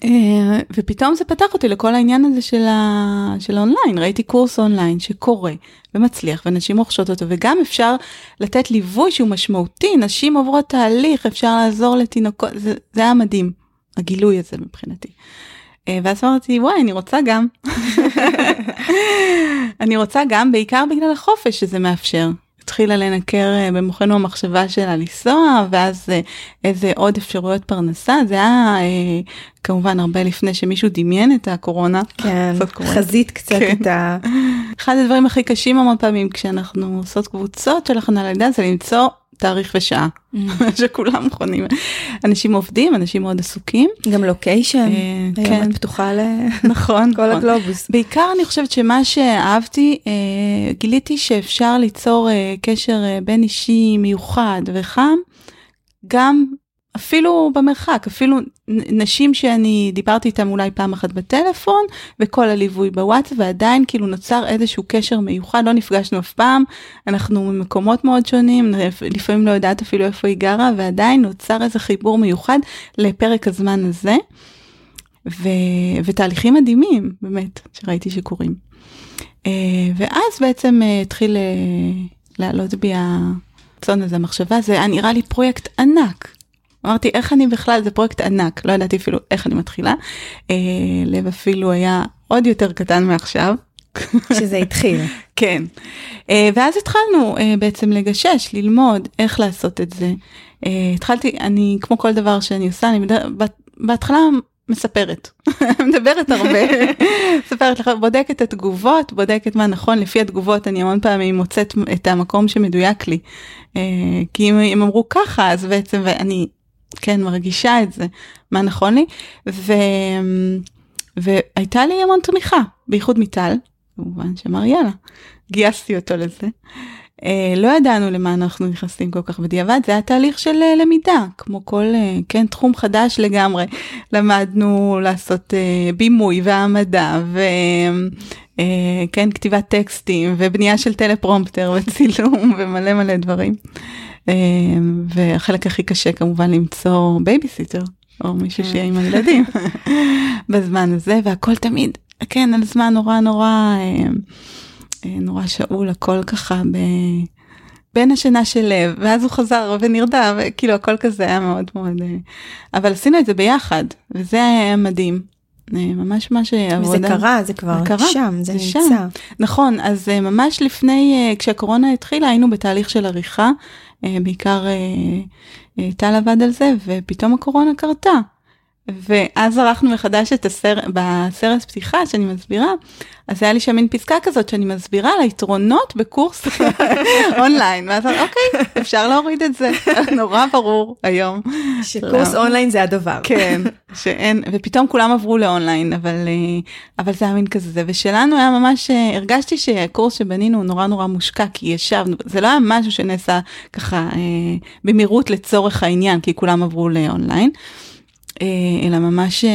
[SPEAKER 2] אה, ופתאום זה פתח אותי לכל העניין הזה של, ה... של האונליין, ראיתי קורס אונליין שקורה ומצליח ונשים רוכשות אותו וגם אפשר לתת ליווי שהוא משמעותי, נשים עוברות תהליך, אפשר לעזור לתינוקות, זה, זה היה מדהים, הגילוי הזה מבחינתי. אה, ואז אמרתי וואי אני רוצה גם אני רוצה גם בעיקר בגלל החופש שזה מאפשר התחילה לנקר אה, במוחנו המחשבה שלה לנסוע ואז אה, איזה עוד אפשרויות פרנסה זה היה אה, כמובן הרבה לפני שמישהו דמיין את הקורונה.
[SPEAKER 1] כן, חזית קצת כן. את ה...
[SPEAKER 2] אחד הדברים הכי קשים המון פעמים כשאנחנו עושות קבוצות של הכנה לידה זה למצוא תאריך ושעה mm. שכולם מכונים אנשים עובדים אנשים מאוד עסוקים
[SPEAKER 1] גם לוקיישן אה, כן פתוחה ל...
[SPEAKER 2] נכון
[SPEAKER 1] כל נכון. הגלובוס
[SPEAKER 2] בעיקר אני חושבת שמה שאהבתי אה, גיליתי שאפשר ליצור אה, קשר בין אישי מיוחד וחם גם אפילו במרחק, אפילו נשים שאני דיברתי איתן אולי פעם אחת בטלפון, וכל הליווי בוואטסאפ, ועדיין כאילו נוצר איזשהו קשר מיוחד, לא נפגשנו אף פעם, אנחנו ממקומות מאוד שונים, לפעמים לא יודעת אפילו איפה היא גרה, ועדיין נוצר איזה חיבור מיוחד לפרק הזמן הזה, ו... ותהליכים מדהימים, באמת, שראיתי שקורים. אה, ואז בעצם אה, התחיל אה, לעלות בי הרצון הזה, המחשבה, זה נראה לי פרויקט ענק. אמרתי איך אני בכלל זה פרויקט ענק לא ידעתי אפילו איך אני מתחילה. אה, לב אפילו היה עוד יותר קטן מעכשיו.
[SPEAKER 1] שזה התחיל.
[SPEAKER 2] כן. אה, ואז התחלנו אה, בעצם לגשש ללמוד איך לעשות את זה. אה, התחלתי אני כמו כל דבר שאני עושה אני בדרך, בהתחלה מספרת מדברת הרבה מספרת לך בודקת את התגובות בודקת מה נכון לפי התגובות אני המון פעמים מוצאת את המקום שמדויק לי אה, כי אם הם אמרו ככה אז בעצם ואני כן מרגישה את זה מה נכון לי ו... והייתה לי המון תמיכה בייחוד מטל כמובן שאמר יאללה גייסתי אותו לזה. Uh, לא ידענו למה אנחנו נכנסים כל כך בדיעבד זה היה תהליך של uh, למידה כמו כל uh, כן תחום חדש לגמרי למדנו לעשות בימוי והעמדה וכן כתיבת טקסטים ובנייה של טלפרומפטר וצילום ומלא מלא דברים. אמ, והחלק הכי קשה כמובן למצוא בייביסיטר או מישהו שיהיה עם הילדים בזמן הזה והכל תמיד כן על זמן נורא נורא אמ, אה, נורא שאולי הכל ככה ב... בין השינה של לב ואז הוא חזר ונרדם וכאילו הכל כזה היה מאוד מאוד אה, אבל עשינו את זה ביחד וזה היה מדהים אה, ממש מה שעבודה.
[SPEAKER 1] זה קרה, זה כבר זה קרה, שם, זה, זה נמצא. שם.
[SPEAKER 2] נכון, אז ממש לפני, כשהקורונה התחילה, היינו בתהליך של עריכה בעיקר אה, אה, טל עבד על זה, ופתאום הקורונה קרתה. ואז ערכנו מחדש את הסרט, בסרט פתיחה שאני מסבירה, אז היה לי שם מין פסקה כזאת שאני מסבירה על היתרונות בקורס אונליין, ואז אוקיי, אפשר להוריד את זה, נורא ברור היום.
[SPEAKER 1] שקורס אונליין זה הדבר.
[SPEAKER 2] כן, שאין, ופתאום כולם עברו לאונליין, אבל, אבל זה היה מין כזה, ושלנו היה ממש, הרגשתי שהקורס שבנינו הוא נורא נורא מושקע, כי ישבנו, זה לא היה משהו שנעשה ככה במהירות לצורך העניין, כי כולם עברו לאונליין. אה, אלא ממש, אה,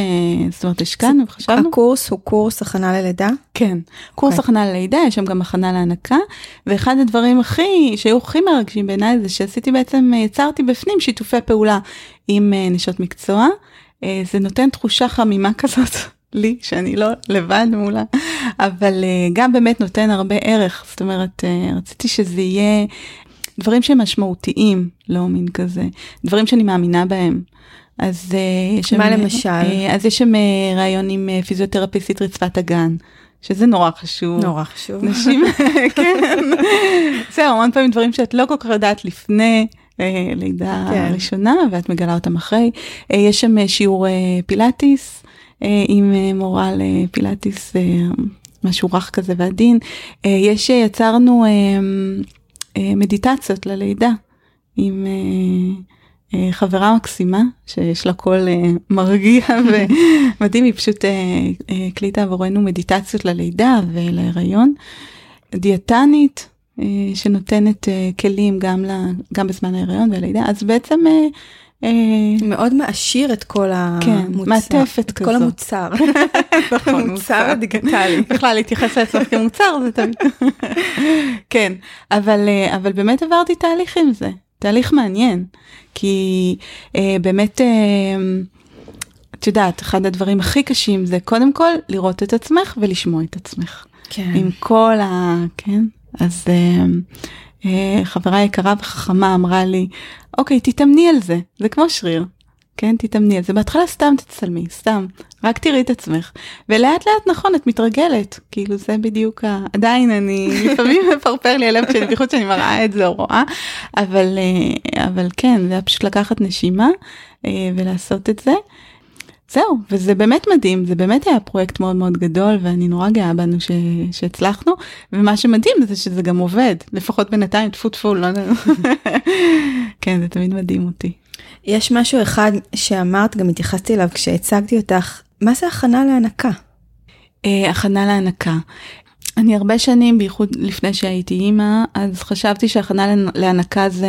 [SPEAKER 2] זאת אומרת, השקענו וחשבנו.
[SPEAKER 1] הקורס הוא קורס הכנה ללידה?
[SPEAKER 2] כן, קורס okay. אוקיי. הכנה ללידה, יש שם גם הכנה להנקה, ואחד הדברים הכי, שהיו הכי מרגשים בעיניי זה שעשיתי בעצם, יצרתי בפנים שיתופי פעולה עם אה, נשות מקצוע, זה נותן תחושה חמימה כזאת. לי שאני לא לבד מולה אבל גם באמת נותן הרבה ערך זאת אומרת רציתי שזה יהיה דברים שמשמעותיים לא מין כזה דברים שאני מאמינה בהם אז
[SPEAKER 1] יש שם, מה למשל?
[SPEAKER 2] אז יש שם רעיון עם פיזיותרפיסטית רצפת הגן, שזה נורא חשוב.
[SPEAKER 1] נורא חשוב.
[SPEAKER 2] נשים, כן. זהו, המון פעמים דברים שאת לא כל כך יודעת לפני. אה, לידה
[SPEAKER 1] כן.
[SPEAKER 2] ראשונה ואת מגלה אותם אחרי. אה, יש שם אה, שיעור אה, פילאטיס אה, עם אה, מורה לפילאטיס, אה, משהו רך כזה ועדין. אה, יש, אה, יצרנו אה, אה, מדיטציות ללידה עם אה, אה, חברה מקסימה שיש לה קול אה, מרגיע ומדהים, היא פשוט אה, אה, הקליטה עבורנו מדיטציות ללידה ולהיריון. דיאטנית אה, שנותנת אה, כלים גם, ל, גם בזמן ההיריון והלידה, אז בעצם אה, אה,
[SPEAKER 1] מאוד מעשיר את כל
[SPEAKER 2] כן,
[SPEAKER 1] המוצר.
[SPEAKER 2] מעטפת
[SPEAKER 1] את כל
[SPEAKER 2] כזאת.
[SPEAKER 1] המוצר.
[SPEAKER 2] נכון,
[SPEAKER 1] המוצר הדיגיטלי.
[SPEAKER 2] בכלל להתייחס לעצמך כמוצר זה תמיד. כן, אבל, אה, אבל באמת עברתי תהליך עם זה, תהליך מעניין, כי אה, באמת, אה, את יודעת, אחד הדברים הכי קשים זה קודם כל לראות את עצמך ולשמוע את עצמך.
[SPEAKER 1] כן.
[SPEAKER 2] עם כל ה... כן? אז אה, אה, חברה יקרה וחכמה אמרה לי, אוקיי, תתאמני על זה, זה כמו שריר. כן, תתאמני על זה. בהתחלה סתם תצלמי, סתם. רק תראי את עצמך. ולאט לאט, נכון, את מתרגלת. כאילו, זה בדיוק ה... עדיין אני, לפעמים מפרפר לי הלב, כשאני- בייחוד שאני מראה את זה או רואה. אבל, אה, אבל כן, זה היה פשוט לקחת נשימה אה, ולעשות את זה. זהו, וזה באמת מדהים, זה באמת היה פרויקט מאוד מאוד גדול, ואני נורא גאה בנו ש... שהצלחנו, ומה שמדהים זה שזה גם עובד, לפחות בינתיים, טפו טפו, לא. כן, זה תמיד מדהים אותי.
[SPEAKER 1] יש משהו אחד שאמרת, גם התייחסתי אליו כשהצגתי אותך, מה זה הכנה להנקה?
[SPEAKER 2] אה, הכנה להנקה. אני הרבה שנים, בייחוד לפני שהייתי אימא, אז חשבתי שהכנה להנ- להנקה זה,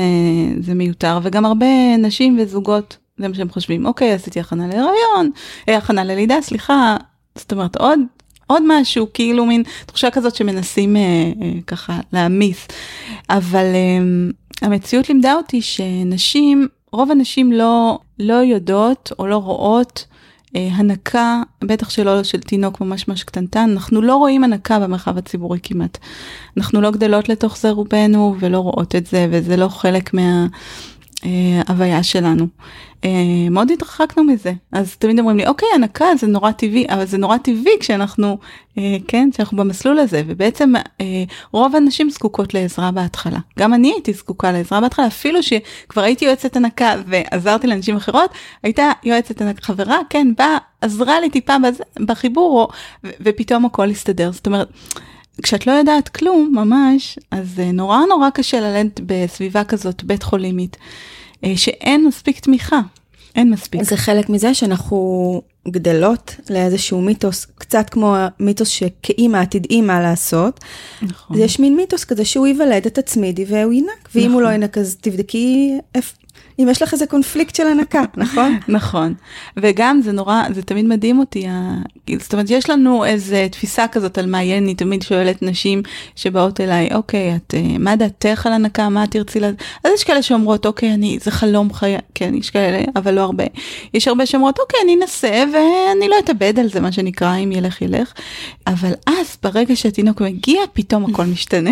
[SPEAKER 2] זה מיותר, וגם הרבה נשים וזוגות, זה מה שהם חושבים, אוקיי, עשיתי הכנה להיריון, אה, הכנה ללידה, סליחה, זאת אומרת, עוד, עוד משהו, כאילו מין תחושה כזאת שמנסים אה, אה, ככה להעמיס. אבל אה, המציאות לימדה אותי שנשים, רוב הנשים לא, לא יודעות או לא רואות אה, הנקה, בטח שלא של תינוק ממש ממש קטנטן, אנחנו לא רואים הנקה במרחב הציבורי כמעט. אנחנו לא גדלות לתוך זה רובנו ולא רואות את זה, וזה לא חלק מההוויה שלנו. אה, מאוד התרחקנו מזה, אז תמיד אומרים לי, אוקיי, הנקה זה נורא טבעי, אבל זה נורא טבעי כשאנחנו, אה, כן, כשאנחנו במסלול הזה, ובעצם אה, רוב הנשים זקוקות לעזרה בהתחלה. גם אני הייתי זקוקה לעזרה בהתחלה, אפילו שכבר הייתי יועצת הנקה ועזרתי לנשים אחרות, הייתה יועצת הנקה, חברה, כן, באה, עזרה לי טיפה בחיבור, ופתאום הכל הסתדר. זאת אומרת, כשאת לא יודעת כלום, ממש, אז אה, נורא נורא קשה ללדת בסביבה כזאת, בית חולימית, אה, שאין מספיק תמיכה. אין מספיק.
[SPEAKER 1] זה חלק מזה שאנחנו גדלות לאיזשהו מיתוס, קצת כמו המיתוס שכאימא תדעי מה לעשות.
[SPEAKER 2] נכון.
[SPEAKER 1] אז יש מין מיתוס כזה שהוא ייוולד, את תצמידי והוא ינק, ואם הוא
[SPEAKER 2] נכון.
[SPEAKER 1] לא ינק אז תבדקי איפ- אם יש לך איזה קונפליקט של הנקה, נכון?
[SPEAKER 2] נכון, וגם זה נורא, זה תמיד מדהים אותי, ה- זאת אומרת, יש לנו איזה תפיסה כזאת על מה יהיה, אני תמיד שואלת נשים שבאות אליי, אוקיי, את, אה, מה דעתך על הנקה, מה תרצי לה... אז יש כאלה שאומרות, אוקיי, אני, זה חלום חיי, כן, יש כאלה, אבל לא הרבה. יש הרבה שאומרות, אוקיי, אני אנסה ואני לא אתאבד על זה, מה שנקרא, אם ילך ילך. אבל אז, ברגע שהתינוק מגיע, פתאום הכל משתנה.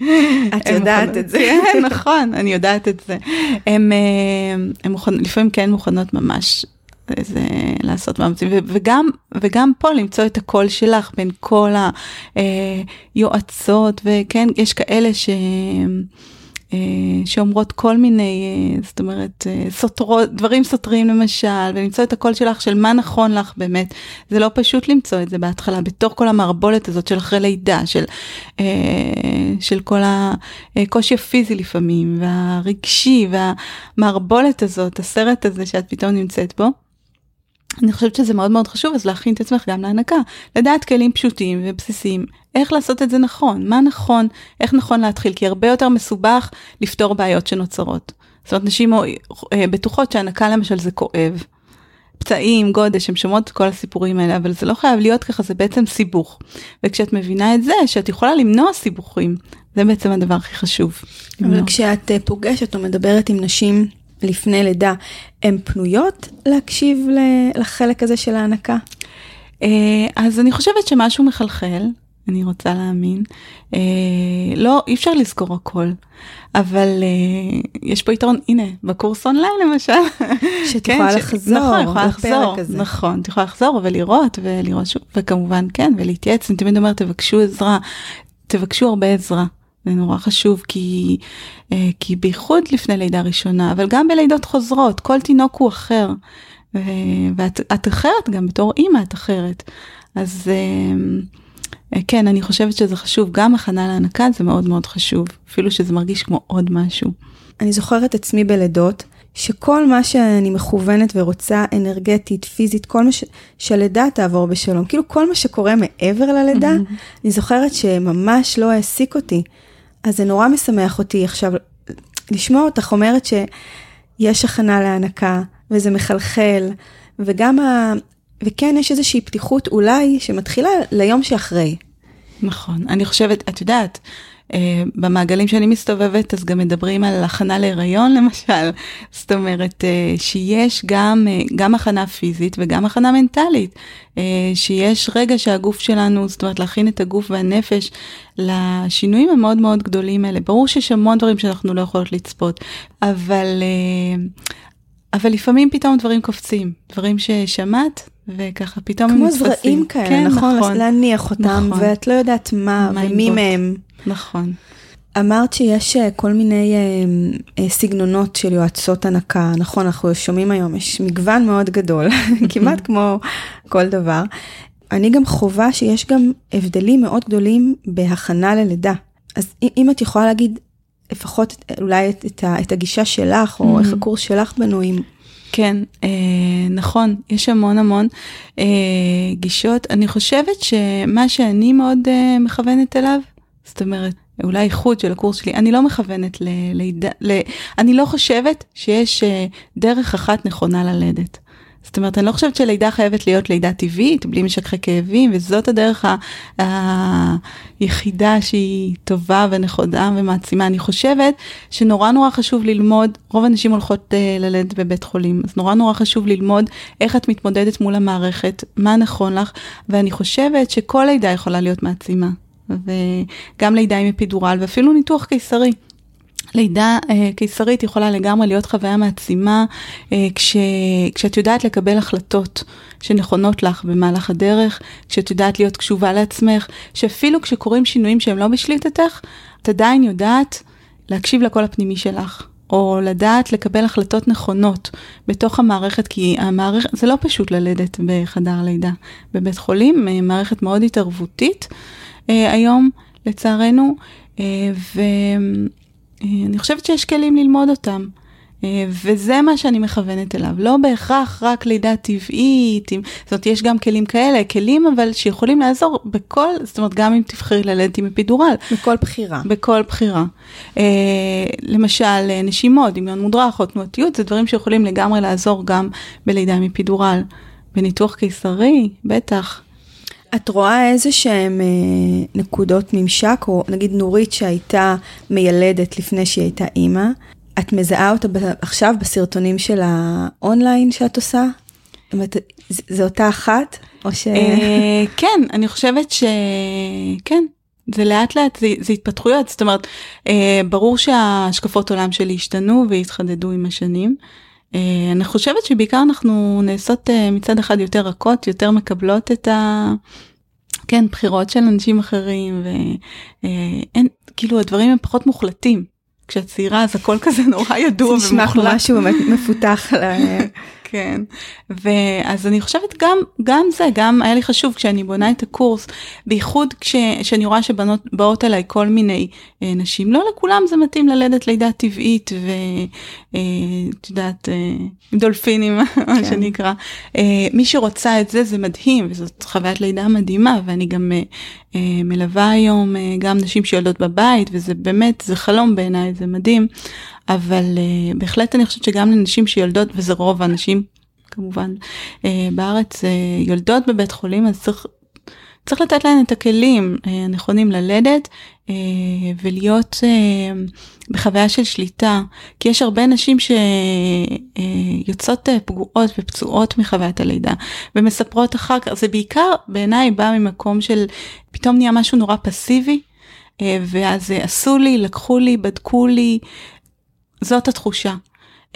[SPEAKER 1] את יודעת את זה.
[SPEAKER 2] כן, נכון, אני יודעת את זה. הן מוכנות, לפעמים כן מוכנות ממש איזה, לעשות מאמצים, וגם, וגם פה למצוא את הקול שלך בין כל היועצות, וכן, יש כאלה ש... אה, שאומרות כל מיני, אה, זאת אומרת, אה, סותרות, דברים סותרים למשל, ולמצוא את הקול שלך של מה נכון לך באמת. זה לא פשוט למצוא את זה בהתחלה, בתוך כל המערבולת הזאת של אחרי לידה, של, של כל הקושי הפיזי לפעמים, והרגשי, והמערבולת הזאת, הסרט הזה שאת פתאום נמצאת בו. אני חושבת שזה מאוד מאוד חשוב, אז להכין את עצמך גם להנקה. לדעת כלים פשוטים ובסיסיים, איך לעשות את זה נכון, מה נכון, איך נכון להתחיל, כי הרבה יותר מסובך לפתור בעיות שנוצרות. זאת אומרת, נשים אה, בטוחות שהנקה למשל זה כואב. פצעים, גודש, הן שומעות את כל הסיפורים האלה, אבל זה לא חייב להיות ככה, זה בעצם סיבוך. וכשאת מבינה את זה, שאת יכולה למנוע סיבוכים, זה בעצם הדבר הכי חשוב.
[SPEAKER 1] אבל
[SPEAKER 2] למנוע.
[SPEAKER 1] כשאת אה, פוגשת או מדברת עם נשים לפני לידה, הן פנויות להקשיב לחלק הזה של ההנקה?
[SPEAKER 2] אה, אז אני חושבת שמשהו מחלחל, אני רוצה להאמין. אה, לא, אי אפשר לזכור הכל, אבל אה, יש פה יתרון, הנה, בקורס אונליין למשל.
[SPEAKER 1] שאת כן, יכולה לחזור נכון,
[SPEAKER 2] יכולה לחזור, הזה. נכון, את יכולה לחזור ולראות ולראות שוב, וכמובן כן, ולהתייעץ, אני תמיד אומרת, תבקשו עזרה, תבקשו הרבה עזרה. זה נורא חשוב כי, אה, כי בייחוד לפני לידה ראשונה, אבל גם בלידות חוזרות, כל תינוק הוא אחר. ואת את אחרת גם בתור אימא את אחרת. אז אה, כן, אני חושבת שזה חשוב, גם הכנה להנקה זה מאוד מאוד חשוב, אפילו שזה מרגיש כמו עוד משהו.
[SPEAKER 1] אני זוכרת עצמי בלידות, שכל מה שאני מכוונת ורוצה אנרגטית, פיזית, כל מה ש... שהלידה תעבור בשלום, כאילו כל מה שקורה מעבר ללידה, mm-hmm. אני זוכרת שממש לא העסיק אותי. אז זה נורא משמח אותי עכשיו לשמוע אותך אומרת שיש הכנה להנקה, וזה מחלחל, וגם ה... וכן, יש איזושהי פתיחות אולי שמתחילה ליום שאחרי.
[SPEAKER 2] נכון, אני חושבת, את יודעת, במעגלים שאני מסתובבת אז גם מדברים על הכנה להיריון למשל, זאת אומרת אה, שיש גם, אה, גם הכנה פיזית וגם הכנה מנטלית, שיש רגע שהגוף שלנו, זאת אומרת להכין את הגוף והנפש לשינויים המאוד מאוד גדולים האלה. ברור שיש המון דברים שאנחנו לא יכולות לצפות, אבל, אבל לפעמים פתאום דברים קופצים, דברים ששמעת וככה פתאום
[SPEAKER 1] הם נתפסים. כמו זרעים כאלה, כן, נכון? נכון. להניח אותם, נכון. ואת לא יודעת מה, מה ומי מהם.
[SPEAKER 2] נכון.
[SPEAKER 1] אמרת שיש אה, כל מיני אה, אה, סגנונות של יועצות הנקה, נכון, אנחנו שומעים היום, יש מגוון מאוד גדול, כמעט כמו כל דבר. אני גם חווה שיש גם הבדלים מאוד גדולים בהכנה ללידה. אז אם את יכולה להגיד לפחות אולי את, את, את הגישה שלך, או איך הקורס שלך בנוי,
[SPEAKER 2] כן, אה, נכון, יש המון המון אה, גישות. אני חושבת שמה שאני מאוד אה, מכוונת אליו, זאת אומרת, אולי איחוד של הקורס שלי, אני לא מכוונת ללידה, ל, אני לא חושבת שיש אה, דרך אחת נכונה ללדת. זאת אומרת, אני לא חושבת שלידה חייבת להיות לידה טבעית, בלי משככי כאבים, וזאת הדרך היחידה שהיא טובה ונכונה ומעצימה. אני חושבת שנורא נורא חשוב ללמוד, רוב הנשים הולכות uh, ללדת בבית חולים, אז נורא נורא חשוב ללמוד איך את מתמודדת מול המערכת, מה נכון לך, ואני חושבת שכל לידה יכולה להיות מעצימה. וגם לידה עם אפידורל ואפילו ניתוח קיסרי. לידה אה, קיסרית יכולה לגמרי להיות חוויה מעצימה אה, כש, כשאת יודעת לקבל החלטות שנכונות לך במהלך הדרך, כשאת יודעת להיות קשובה לעצמך, שאפילו כשקורים שינויים שהם לא בשליטתך, את עדיין יודעת להקשיב לקול הפנימי שלך. או לדעת לקבל החלטות נכונות בתוך המערכת, כי המערכת, זה לא פשוט ללדת בחדר לידה. בבית חולים, אה, מערכת מאוד התערבותית אה, היום, לצערנו, אה, ו... אה, אני חושבת שיש כלים ללמוד אותם. אה, וזה מה שאני מכוונת אליו, לא בהכרח רק לידה טבעית, זאת אומרת יש גם כלים כאלה, כלים אבל שיכולים לעזור בכל, זאת אומרת גם אם תבחרי ללדת עם אפידורל.
[SPEAKER 1] בכל בחירה.
[SPEAKER 2] בכל בחירה. אה, למשל נשימות, דמיון מודרך או תנועתיות, זה דברים שיכולים לגמרי לעזור גם בלידה עם אפידורל. בניתוח קיסרי, בטח.
[SPEAKER 1] את רואה איזה שהם אה, נקודות ממשק, או נגיד נורית שהייתה מיילדת לפני שהיא הייתה אימא, את מזהה אותה עכשיו בסרטונים של האונליין שאת עושה? זאת אומרת, זו אותה אחת? או ש...
[SPEAKER 2] אה, כן, אני חושבת שכן. זה לאט לאט, זה, זה התפתחויות, זאת אומרת, אה, ברור שהשקפות עולם שלי השתנו והתחדדו עם השנים. אה, אני חושבת שבעיקר אנחנו נעשות אה, מצד אחד יותר רכות, יותר מקבלות את ה... כן, בחירות של אנשים אחרים, ואין, אה, כאילו הדברים הם פחות מוחלטים. כשאת צעירה אז הכל כזה נורא ידוע ומוחלט.
[SPEAKER 1] זה נשמע כמו משהו באמת מפותח.
[SPEAKER 2] כן, ואז אני חושבת גם, גם זה, גם היה לי חשוב כשאני בונה את הקורס, בייחוד כשאני רואה שבנות באות אליי כל מיני אה, נשים, לא לכולם זה מתאים ללדת לידה טבעית ואת אה, יודעת, אה, דולפינים, כן. מה שנקרא. אה, מי שרוצה את זה זה מדהים, וזאת חוויית לידה מדהימה, ואני גם אה, אה, מלווה היום אה, גם נשים שיולדות בבית, וזה באמת, זה חלום בעיניי, זה מדהים. אבל uh, בהחלט אני חושבת שגם לנשים שיולדות, וזה רוב האנשים כמובן uh, בארץ, uh, יולדות בבית חולים, אז צריך, צריך לתת להן את הכלים הנכונים ללדת, ולהיות בחוויה של שליטה, כי יש הרבה נשים שיוצאות פגועות ופצועות מחוויית הלידה ומספרות אחר כך, זה בעיקר בעיניי בא ממקום של פתאום נהיה משהו נורא פסיבי, ואז עשו לי, לקחו לי, בדקו לי, זאת התחושה.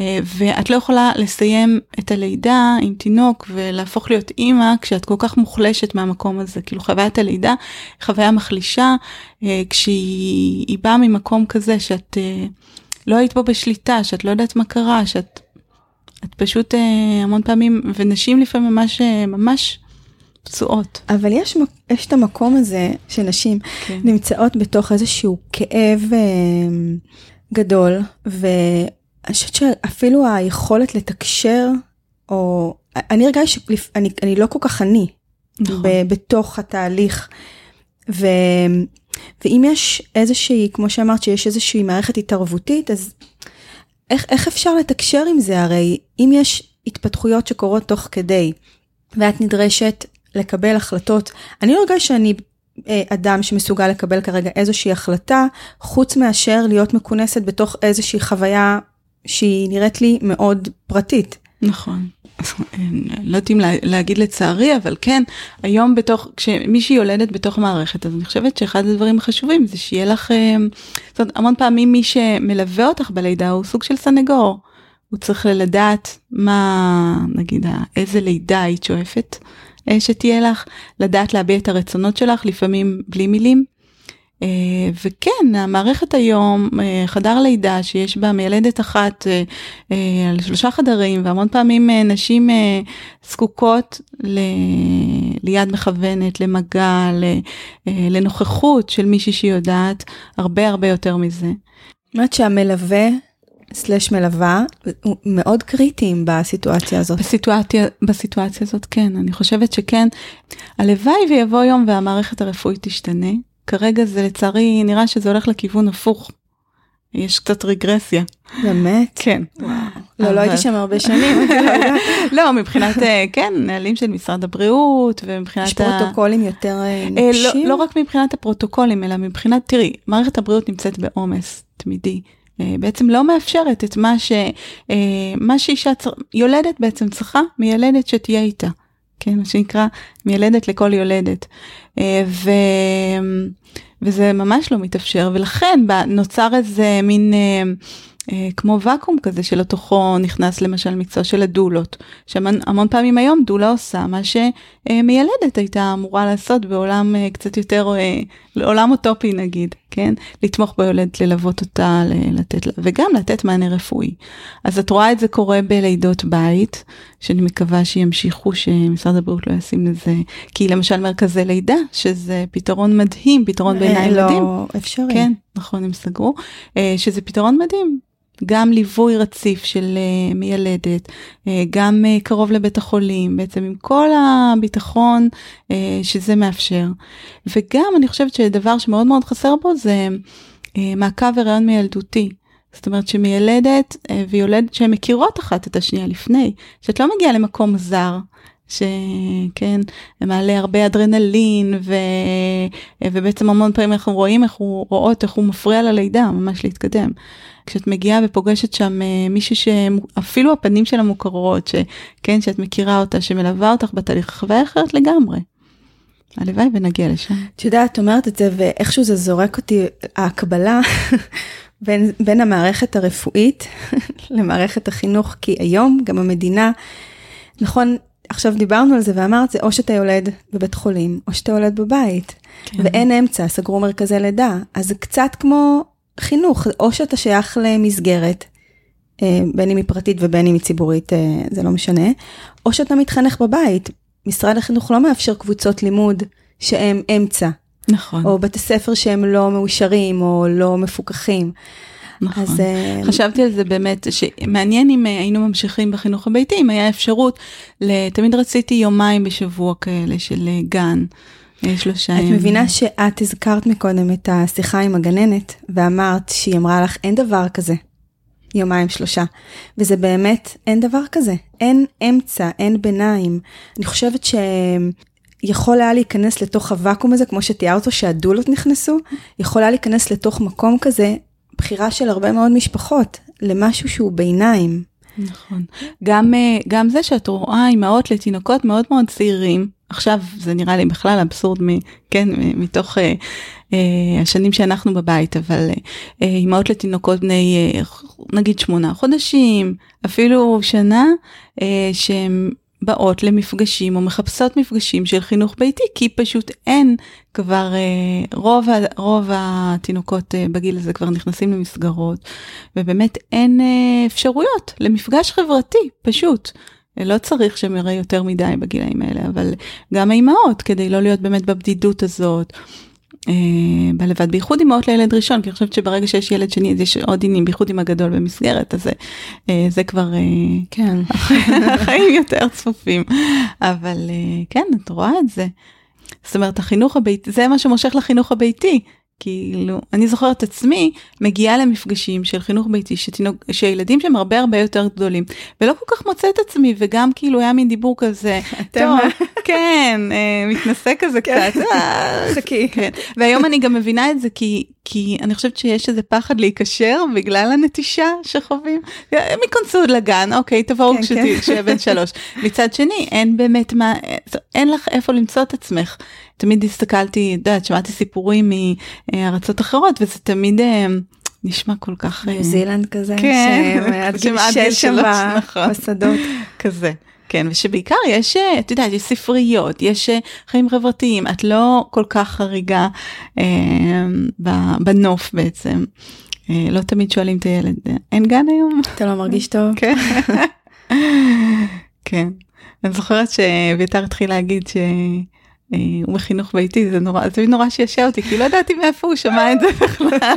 [SPEAKER 2] אה, ואת לא יכולה לסיים את הלידה עם תינוק ולהפוך להיות אימא כשאת כל כך מוחלשת מהמקום הזה. כאילו חוויית הלידה חוויה מחלישה אה, כשהיא באה ממקום כזה שאת אה, לא היית בו בשליטה, שאת לא יודעת מה קרה, שאת את פשוט המון פעמים, ונשים לפעמים ממש ממש פצועות.
[SPEAKER 1] אבל יש, יש את המקום הזה שנשים כן. נמצאות בתוך איזשהו כאב גדול, ו... אני חושבת שאפילו היכולת לתקשר, או אני הרגשתי שאני אני לא כל כך אני, נכון. ב, בתוך התהליך. ו, ואם יש איזושהי, כמו שאמרת, שיש איזושהי מערכת התערבותית, אז איך, איך אפשר לתקשר עם זה? הרי אם יש התפתחויות שקורות תוך כדי, ואת נדרשת לקבל החלטות, אני לא הרגשתי שאני אדם שמסוגל לקבל כרגע איזושהי החלטה, חוץ מאשר להיות מכונסת בתוך איזושהי חוויה שהיא נראית לי מאוד פרטית.
[SPEAKER 2] נכון. לא יודעים להגיד לצערי, אבל כן, היום בתוך, כשמישהי יולדת בתוך מערכת, אז אני חושבת שאחד הדברים החשובים זה שיהיה לך, אה, זאת אומרת, המון פעמים מי שמלווה אותך בלידה הוא סוג של סנגור. הוא צריך לדעת מה, נגיד, איזה לידה היית שואפת אה, שתהיה לך, לדעת להביע את הרצונות שלך, לפעמים בלי מילים. אה, וכן, המערכת היום, אה, חדר לידה שיש בה מיילדת אחת אה, על שלושה חדרים, והמון פעמים נשים זקוקות ל... ליד מכוונת, למגע, לנוכחות של מישהי שיודעת הרבה הרבה יותר מזה.
[SPEAKER 1] זאת אומרת שהמלווה סלש מלווה מאוד קריטיים בסיטואציה הזאת.
[SPEAKER 2] בסיטואציה, בסיטואציה הזאת כן, אני חושבת שכן. הלוואי ויבוא יום והמערכת הרפואית תשתנה. כרגע זה לצערי נראה שזה הולך לכיוון הפוך. יש קצת רגרסיה.
[SPEAKER 1] באמת?
[SPEAKER 2] כן.
[SPEAKER 1] לא, לא הייתי שם הרבה שנים.
[SPEAKER 2] לא, מבחינת, אה, כן, נהלים של משרד הבריאות ומבחינת...
[SPEAKER 1] יש פרוטוקולים יותר אה, אה, לא, נוקשים?
[SPEAKER 2] לא רק מבחינת הפרוטוקולים, אלא מבחינת, תראי, מערכת הבריאות נמצאת בעומס תמידי. בעצם לא מאפשרת את מה ש... מה שאישה יולדת בעצם צריכה מיילדת שתהיה איתה. כן, מה שנקרא מיילדת לכל יולדת. ו... וזה ממש לא מתאפשר, ולכן נוצר איזה מין אה, אה, כמו ואקום כזה שלתוכו נכנס למשל מקצוע של הדולות, שהמון פעמים היום דולה עושה מה שמיילדת הייתה אמורה לעשות בעולם אה, קצת יותר, אה, עולם אוטופי נגיד, כן? לתמוך ביולדת, ללוות אותה, לתת לה, וגם לתת מענה רפואי. אז את רואה את זה קורה בלידות בית, שאני מקווה שימשיכו, שמשרד הבריאות לא ישים לזה, כי למשל מרכזי לידה, שזה פתרון מדהים, פתרון בעיניי
[SPEAKER 1] לא
[SPEAKER 2] מדהים.
[SPEAKER 1] לא אפשרי.
[SPEAKER 2] כן, נכון, הם סגרו, שזה פתרון מדהים. גם ליווי רציף של uh, מיילדת, uh, גם uh, קרוב לבית החולים, בעצם עם כל הביטחון uh, שזה מאפשר. וגם אני חושבת שדבר שמאוד מאוד חסר בו זה uh, מעקב הריון מילדותי. זאת אומרת שמיילדת uh, ויולדת שהן מכירות אחת את השנייה לפני, שאת לא מגיעה למקום זר. שכן, מעלה הרבה אדרנלין ו... ובעצם המון פעמים אנחנו רואים איך הוא רואות איך הוא מפריע ללידה ממש להתקדם. כשאת מגיעה ופוגשת שם אה, מישהי שאפילו הפנים שלה מוכרות, שכן, שאת מכירה אותה, שמלווה אותך בתהליך, חוויה אחרת לגמרי. הלוואי ונגיע לשם.
[SPEAKER 1] את יודעת, את אומרת את זה, ואיכשהו זה זורק אותי, ההקבלה בין, בין המערכת הרפואית למערכת החינוך, כי היום גם המדינה, נכון, עכשיו דיברנו על זה ואמרת, זה או שאתה יולד בבית חולים, או שאתה יולד בבית, כן. ואין אמצע, סגרו מרכזי לידה, אז זה קצת כמו חינוך, או שאתה שייך למסגרת, אה, בין אם היא פרטית ובין אם היא ציבורית, אה, זה לא משנה, או שאתה מתחנך בבית. משרד החינוך לא מאפשר קבוצות לימוד שהם אמצע.
[SPEAKER 2] נכון.
[SPEAKER 1] או בתי ספר שהם לא מאושרים או לא מפוקחים.
[SPEAKER 2] נכון. אז, אה, חשבתי על זה באמת, שמעניין אם היינו ממשיכים בחינוך הביתי, אם היה אפשרות, תמיד רציתי יומיים בשבוע כאלה של גן. שלושה
[SPEAKER 1] ימים. את מבינה שאת הזכרת מקודם את השיחה עם הגננת, ואמרת שהיא אמרה לך, אין דבר כזה. יומיים שלושה. וזה באמת, אין דבר כזה. אין אמצע, אין ביניים. אני חושבת יכול היה להיכנס לתוך הוואקום הזה, כמו שתיארת, שהדולות נכנסו, יכול היה להיכנס לתוך מקום כזה, בחירה של הרבה מאוד משפחות, למשהו שהוא ביניים.
[SPEAKER 2] נכון. גם, אה, גם זה שאת רואה אימהות לתינוקות מאוד מאוד צעירים, עכשיו זה נראה לי בכלל אבסורד, מ, כן, מתוך אה, אה, השנים שאנחנו בבית, אבל אה, אימהות לתינוקות בני אה, נגיד שמונה חודשים, אפילו שנה, אה, שהם באות למפגשים או מחפשות מפגשים של חינוך ביתי, כי פשוט אין כבר, אה, רוב, רוב התינוקות אה, בגיל הזה כבר נכנסים למסגרות, ובאמת אין אה, אפשרויות למפגש חברתי, פשוט. לא צריך שהם יראה יותר מדי בגילאים האלה, אבל גם האימהות, כדי לא להיות באמת בבדידות הזאת. אה, בלבד, בייחוד אימהות לילד ראשון, כי אני חושבת שברגע שיש ילד שני אז יש עוד עניינים, בייחוד עם הגדול במסגרת, אז זה, אה, זה כבר, אה,
[SPEAKER 1] כן,
[SPEAKER 2] החיים יותר צפופים, אבל כן, את רואה את זה. זאת אומרת, החינוך הביתי, זה מה שמושך לחינוך הביתי, כאילו, אני זוכרת עצמי מגיעה למפגשים של חינוך ביתי, שתינוק, שילדים שהם הרבה הרבה יותר גדולים, ולא כל כך מוצאת עצמי, וגם כאילו היה מין דיבור כזה, טוב, כן, אה, מתנשא כזה
[SPEAKER 1] כן.
[SPEAKER 2] קצת, אה,
[SPEAKER 1] חכי.
[SPEAKER 2] כן, והיום אני גם מבינה את זה כי, כי אני חושבת שיש איזה פחד להיקשר בגלל הנטישה שחווים. מכנסו לגן, אוקיי, תבואו
[SPEAKER 1] כן,
[SPEAKER 2] כשתהיי
[SPEAKER 1] כן.
[SPEAKER 2] בן שלוש. מצד שני, אין באמת מה, אין לך איפה למצוא את עצמך. תמיד הסתכלתי, את יודעת, שמעתי סיפורים מארצות אחרות, וזה תמיד אה, נשמע כל כך... אה,
[SPEAKER 1] ניו זילנד כזה,
[SPEAKER 2] כן,
[SPEAKER 1] שהם עד גיל שש שם
[SPEAKER 2] נכון.
[SPEAKER 1] בשדות.
[SPEAKER 2] כזה. כן, ושבעיקר יש, אה, את יודעת, יש ספריות, יש אה, חיים חברתיים, את לא כל כך חריגה אה, בנוף בעצם. אה, לא תמיד שואלים את הילד, אה, אין גן היום?
[SPEAKER 1] אתה לא מרגיש טוב?
[SPEAKER 2] כן. כן. אני זוכרת שאביתר התחיל להגיד שהוא בחינוך ביתי, זה נורא, זה נורא שישע אותי, כי לא ידעתי מאיפה הוא שמע את זה בכלל.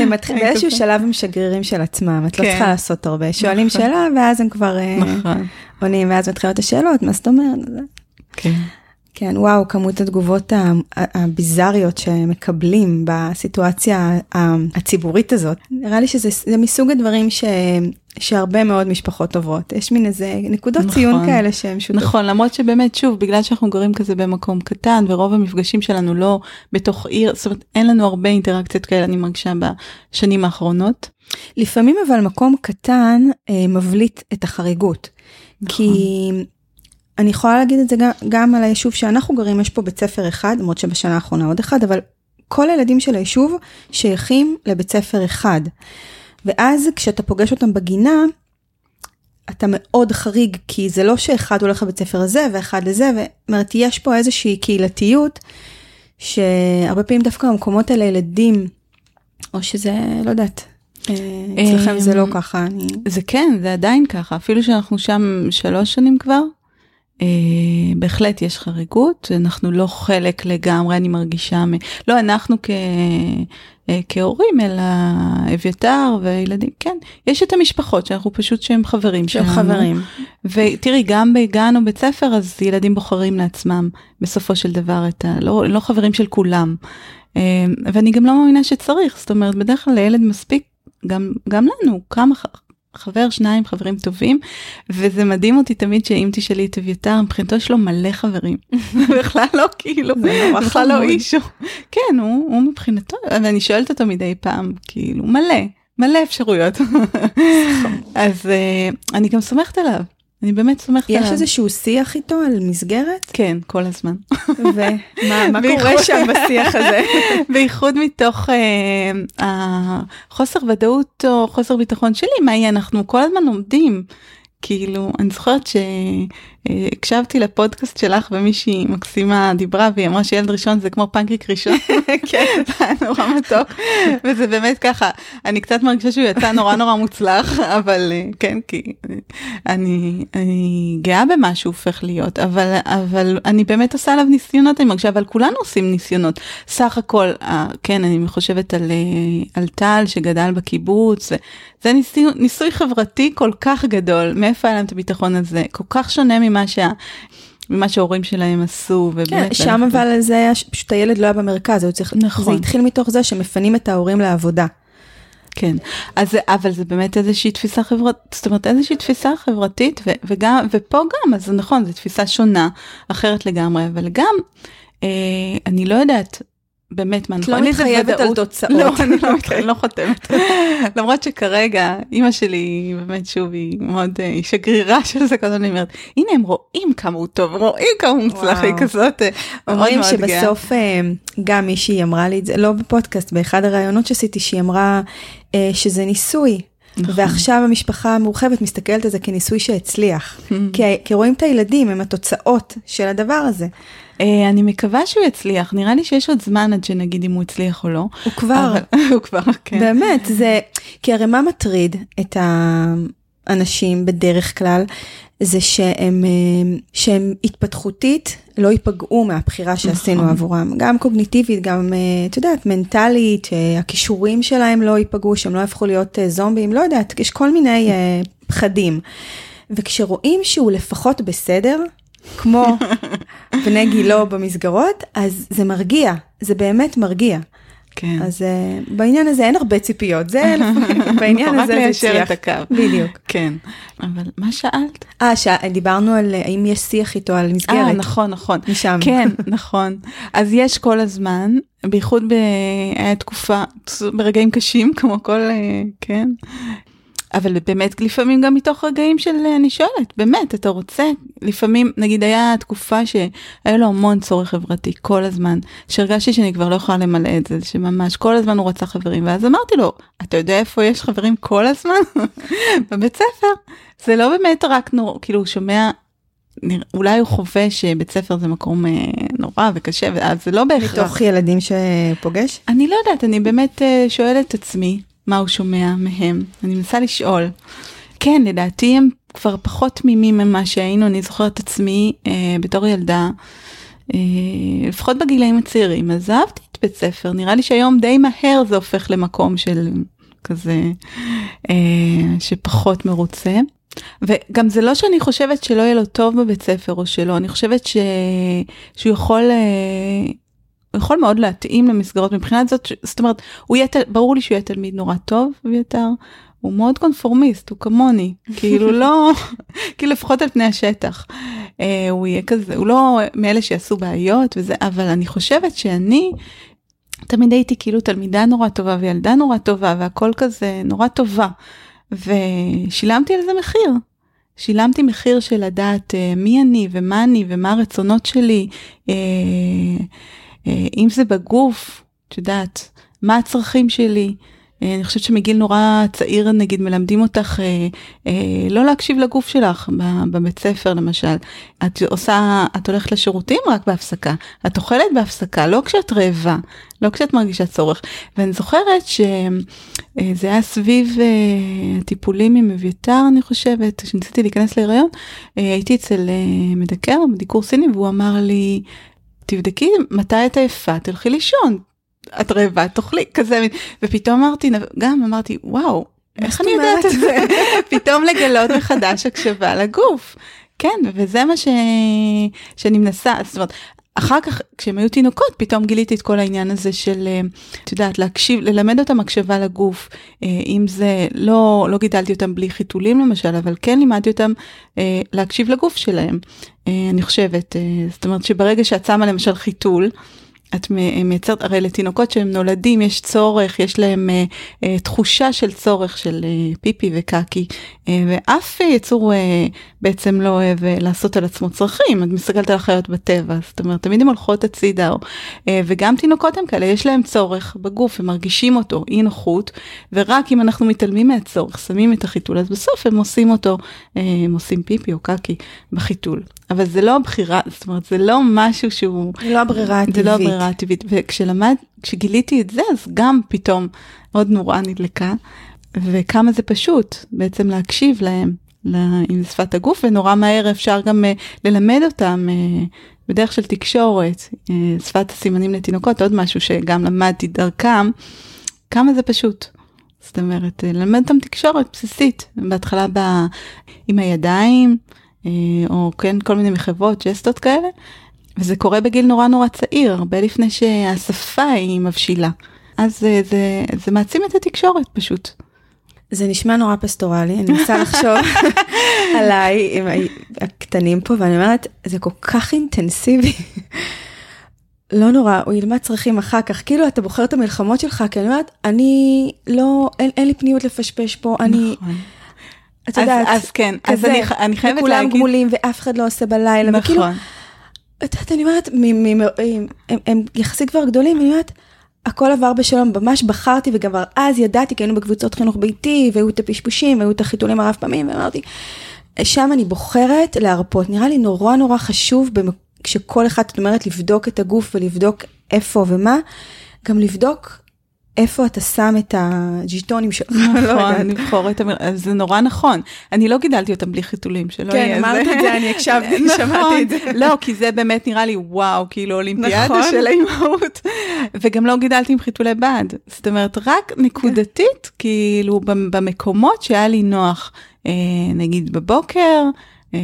[SPEAKER 1] הם מתחילים באיזשהו. שלב הם שגרירים של עצמם, את לא
[SPEAKER 2] כן.
[SPEAKER 1] צריכה לעשות הרבה. שואלים
[SPEAKER 2] נכון.
[SPEAKER 1] שאלה ואז הם כבר אה,
[SPEAKER 2] נכון.
[SPEAKER 1] עונים, ואז מתחילות השאלות, מה זאת אומרת?
[SPEAKER 2] כן.
[SPEAKER 1] וואו, כמות התגובות הביזריות שמקבלים בסיטואציה הציבורית הזאת. נראה לי שזה זה מסוג הדברים ש, שהרבה מאוד משפחות עוברות. יש מין איזה נקודות
[SPEAKER 2] נכון.
[SPEAKER 1] ציון כאלה שהם שותפות.
[SPEAKER 2] נכון, למרות שבאמת, שוב, בגלל שאנחנו גרים כזה במקום קטן, ורוב המפגשים שלנו לא בתוך עיר, זאת אומרת, אין לנו הרבה אינטראקציות כאלה, אני מרגישה בשנים האחרונות.
[SPEAKER 1] לפעמים אבל מקום קטן אה, מבליט את החריגות.
[SPEAKER 2] נכון.
[SPEAKER 1] כי אני יכולה להגיד את זה גם, גם על היישוב שאנחנו גרים, יש פה בית ספר אחד, למרות שבשנה האחרונה עוד אחד, אבל כל הילדים של היישוב שייכים לבית ספר אחד. ואז כשאתה פוגש אותם בגינה, אתה מאוד חריג, כי זה לא שאחד הולך לבית ספר הזה ואחד לזה, זאת אומרת, יש פה איזושהי קהילתיות, שהרבה פעמים דווקא במקומות האלה ילדים, או שזה, לא יודעת, אה, אצלכם זה לא
[SPEAKER 2] אמ,
[SPEAKER 1] ככה, אני...
[SPEAKER 2] זה כן, זה עדיין ככה, אפילו שאנחנו שם שלוש שנים כבר, בהחלט יש חריגות, אנחנו לא חלק לגמרי, אני מרגישה, מ... לא אנחנו כ... אה, כהורים, אלא אביתר וילדים, כן, יש את המשפחות שאנחנו פשוט שהם חברים
[SPEAKER 1] שהם
[SPEAKER 2] שלנו.
[SPEAKER 1] חברים.
[SPEAKER 2] ותראי, גם בגן או בית ספר, אז ילדים בוחרים לעצמם בסופו של דבר את ה... לא, לא חברים של כולם. אה, ואני גם לא מאמינה שצריך, זאת אומרת, בדרך כלל לילד מספיק, גם, גם לנו, כמה חבר, שניים, חברים טובים, וזה מדהים אותי תמיד שאם תשאלי את אביתר, מבחינתו יש לו מלא חברים. בכלל לא כאילו, בכלל לא. אישו. כן, הוא, הוא מבחינתו, ואני שואלת אותו מדי פעם, כאילו, מלא, מלא אפשרויות. אז אה, אני גם סומכת עליו, אני באמת סומכת עליו.
[SPEAKER 1] יש איזשהו שיח איתו על מסגרת?
[SPEAKER 2] כן, כל הזמן.
[SPEAKER 1] ומה מה קורה שם בשיח הזה?
[SPEAKER 2] בייחוד מתוך אה, החוסר ודאות או חוסר ביטחון שלי, מה יהיה, אנחנו כל הזמן לומדים. כאילו, אני זוכרת שהקשבתי לפודקאסט שלך ומישהי מקסימה דיברה והיא אמרה שילד ראשון זה כמו פנקיק ראשון. כן, זה היה נורא מתוק. וזה באמת ככה, אני קצת מרגישה שהוא יצא נורא נורא מוצלח, אבל אה, כן, כי אה, אני, אני גאה במה שהוא הופך להיות, אבל, אבל אני באמת עושה עליו ניסיונות, אני מרגישה, אבל כולנו עושים ניסיונות. סך הכל, אה, כן, אני חושבת על, על טל שגדל בקיבוץ, זה ניסוי, ניסוי חברתי כל כך גדול, מאיפה היה להם את הביטחון הזה, כל כך שונה ממה שה... ממה שההורים שלהם עשו,
[SPEAKER 1] כן. שם אבל זה היה, פשוט הילד לא היה במרכז, צריך,
[SPEAKER 2] נכון.
[SPEAKER 1] זה התחיל מתוך זה שמפנים את ההורים לעבודה.
[SPEAKER 2] כן, אז אבל זה באמת איזושהי תפיסה חברתית, זאת אומרת איזושהי תפיסה חברתית, ו, וגם, ופה גם, אז נכון, זו תפיסה שונה, אחרת לגמרי, אבל גם, אה, אני לא יודעת, באמת מה
[SPEAKER 1] נכון, את לא מתחייבת על תוצאות.
[SPEAKER 2] לא, אני לא, okay. לא חותמת. למרות שכרגע אימא שלי באמת שוב היא מאוד אה, היא שגרירה של זה כזאת אני אומרת הנה הם רואים כמה הוא טוב רואים כמה הוא מוצלח היא כזאת אה,
[SPEAKER 1] רואים שבסוף אה, גם מישהי אמרה לי את זה לא בפודקאסט באחד הראיונות שעשיתי שהיא אמרה שזה ניסוי. נכון. ועכשיו המשפחה המורחבת מסתכלת על זה כניסוי שהצליח. כי, כי רואים את הילדים, הם התוצאות של הדבר הזה.
[SPEAKER 2] אה, אני מקווה שהוא יצליח, נראה לי שיש עוד זמן עד שנגיד אם הוא הצליח או לא.
[SPEAKER 1] הוא כבר.
[SPEAKER 2] הוא כבר, כן.
[SPEAKER 1] באמת, זה, כי הרי מה מטריד את האנשים בדרך כלל, זה שהם, אה, שהם התפתחותית לא ייפגעו מהבחירה שעשינו נכון. עבורם, גם קוגניטיבית, גם, אה, את יודעת, מנטלית, שהכישורים שלהם לא ייפגעו, שהם לא יהפכו להיות זומבים, לא יודעת, יש כל מיני פחדים. וכשרואים שהוא לפחות בסדר, כמו בני גילו במסגרות, אז זה מרגיע, זה באמת מרגיע. כן. אז uh, בעניין הזה אין הרבה ציפיות, זה בעניין הזה זה
[SPEAKER 2] הצליח. רק ליישר את הקו.
[SPEAKER 1] בדיוק.
[SPEAKER 2] כן. אבל מה שאלת?
[SPEAKER 1] אה, ש... דיברנו על אה, האם יש שיח איתו על מסגרת. אה,
[SPEAKER 2] נכון, נכון.
[SPEAKER 1] משם.
[SPEAKER 2] כן, נכון. אז יש כל הזמן, בייחוד היה תקופה, ברגעים קשים, כמו כל, אה, כן, אבל באמת לפעמים גם מתוך רגעים של אני שואלת באמת אתה רוצה לפעמים נגיד היה תקופה שהיה לו המון צורך חברתי כל הזמן שהרגשתי שאני כבר לא יכולה למלא את זה שממש כל הזמן הוא רצה חברים ואז אמרתי לו אתה יודע איפה יש חברים כל הזמן בבית ספר זה לא באמת רק נור כאילו הוא שומע אולי הוא חווה שבית ספר זה מקום אה, נורא וקשה ואז זה לא בהכרח.
[SPEAKER 1] מתוך ילדים שפוגש?
[SPEAKER 2] אני לא יודעת אני באמת אה, שואלת את עצמי מה הוא שומע מהם. אני מנסה לשאול. כן, לדעתי הם כבר פחות תמימים ממה שהיינו, אני זוכרת את עצמי אה, בתור ילדה, אה, לפחות בגילאים הצעירים, עזבתי את בית ספר, נראה לי שהיום די מהר זה הופך למקום של כזה, אה, שפחות מרוצה. וגם זה לא שאני חושבת שלא יהיה לו טוב בבית ספר או שלא, אני חושבת ש... שהוא יכול אה, הוא יכול מאוד להתאים למסגרות מבחינת זאת, זאת אומרת, הוא יהיה, ברור לי שהוא יהיה תלמיד נורא טוב, אביתר, הוא מאוד קונפורמיסט, הוא כמוני, כאילו לא, כאילו לפחות על פני השטח. אה, הוא יהיה כזה, הוא לא מאלה שיעשו בעיות וזה, אבל אני חושבת שאני תמיד הייתי כאילו תלמידה נורא טובה וילדה נורא טובה והכל כזה נורא טובה. ושילמתי על זה מחיר. שילמתי מחיר של לדעת uh, מי אני ומה אני ומה הרצונות שלי. Uh, אם זה בגוף, את יודעת, מה הצרכים שלי. אה, אני חושבת שמגיל נורא צעיר נגיד מלמדים אותך אה, אה, לא להקשיב לגוף שלך בבית ספר למשל. את עושה, את הולכת לשירותים רק בהפסקה, את אוכלת בהפסקה, לא כשאת רעבה, לא כשאת מרגישה צורך. ואני זוכרת שזה אה, היה סביב אה, הטיפולים עם אביתר אני חושבת, כשניסיתי להיכנס להיריון, אה, הייתי אצל אה, מדקר, בדיקור סיני, והוא אמר לי, תבדקי מתי את עייפה, תלכי לישון. את רעבה, תאכלי, כזה, ופתאום אמרתי, גם אמרתי, וואו, איך אני יודעת את זה? פתאום לגלות מחדש הקשבה לגוף. כן, וזה מה ש... שאני מנסה, זאת אומרת, אחר כך כשהם היו תינוקות פתאום גיליתי את כל העניין הזה של אה, את יודעת להקשיב ללמד אותם הקשבה לגוף אה, אם זה לא לא גידלתי אותם בלי חיתולים למשל אבל כן לימדתי אותם אה, להקשיב לגוף שלהם אני חושבת זאת אומרת שברגע שאת שמה למשל חיתול. את מייצרת, הרי לתינוקות שהם נולדים יש צורך, יש להם אה, אה, תחושה של צורך של אה, פיפי וקקי, אה, ואף יצור אה, בעצם לא אוהב אה, לעשות על עצמו צרכים, את מסתכלת על החיות בטבע, זאת אומרת תמיד הן הולכות הצידה, אה, וגם תינוקות הם כאלה, יש להם צורך בגוף, הם מרגישים אותו, אי נוחות, ורק אם אנחנו מתעלמים מהצורך, שמים את החיתול, אז בסוף הם עושים אותו, אה, הם עושים פיפי או קקי בחיתול. אבל זה לא בחירה, זאת אומרת, זה לא משהו שהוא...
[SPEAKER 1] זה לא הברירה הטבעית.
[SPEAKER 2] זה לא הברירה הטבעית. וכשלמד, כשגיליתי את זה, אז גם פתאום עוד נורא נדלקה, וכמה זה פשוט בעצם להקשיב להם, עם שפת הגוף, ונורא מהר אפשר גם uh, ללמד אותם uh, בדרך של תקשורת, uh, שפת הסימנים לתינוקות, עוד משהו שגם למדתי דרכם, כמה זה פשוט. זאת אומרת, ללמד אותם תקשורת בסיסית, בהתחלה בא עם הידיים, או כן כל מיני מחוות, ג'סטות כאלה, וזה קורה בגיל נורא נורא צעיר, הרבה לפני שהשפה היא מבשילה. אז זה, זה, זה מעצים את התקשורת פשוט.
[SPEAKER 1] זה נשמע נורא פסטורלי, אני מנסה לחשוב עליי עם הקטנים פה, ואני אומרת, זה כל כך אינטנסיבי. לא נורא, הוא ילמד צרכים אחר כך, כאילו אתה בוחר את המלחמות שלך, כי אני אומרת, אני לא, אין, אין לי פניות לפשפש פה, אני...
[SPEAKER 2] נכון.
[SPEAKER 1] את יודעת,
[SPEAKER 2] אז, אז כן, אז
[SPEAKER 1] כזה,
[SPEAKER 2] אני, אני חייבת
[SPEAKER 1] וכולם
[SPEAKER 2] להגיד,
[SPEAKER 1] גמולים ואף אחד לא עושה בלילה,
[SPEAKER 2] נכון,
[SPEAKER 1] וכאילו, את יודעת, אני אומרת, הם, יחסית כבר גדולים, אני אומרת, הכל עבר בשלום, ממש בחרתי וגם אז ידעתי, כי היינו בקבוצות חינוך ביתי, והיו את הפשפושים, והיו את החיתולים הרב פעמים, ואמרתי, שם אני בוחרת להרפות. נראה לי נורא נורא חשוב, כשכל אחד, את אומרת, לבדוק את הגוף ולבדוק איפה ומה, גם לבדוק איפה אתה שם את הג'יטונים שלך. לא
[SPEAKER 2] נכון,
[SPEAKER 1] יודעת.
[SPEAKER 2] לבחור את. אז זה נורא נכון. אני לא גידלתי אותם בלי חיתולים, שלא
[SPEAKER 1] כן,
[SPEAKER 2] יהיה
[SPEAKER 1] אמרת את זה, אני הקשבתי,
[SPEAKER 2] נכון.
[SPEAKER 1] שמעתי את זה.
[SPEAKER 2] לא, כי זה באמת נראה לי וואו, כאילו אולימפיאדה
[SPEAKER 1] נכון.
[SPEAKER 2] של האימהות. וגם לא גידלתי עם חיתולי בד. זאת אומרת, רק נקודתית, כאילו במ- במקומות שהיה לי נוח, אה, נגיד בבוקר, אה,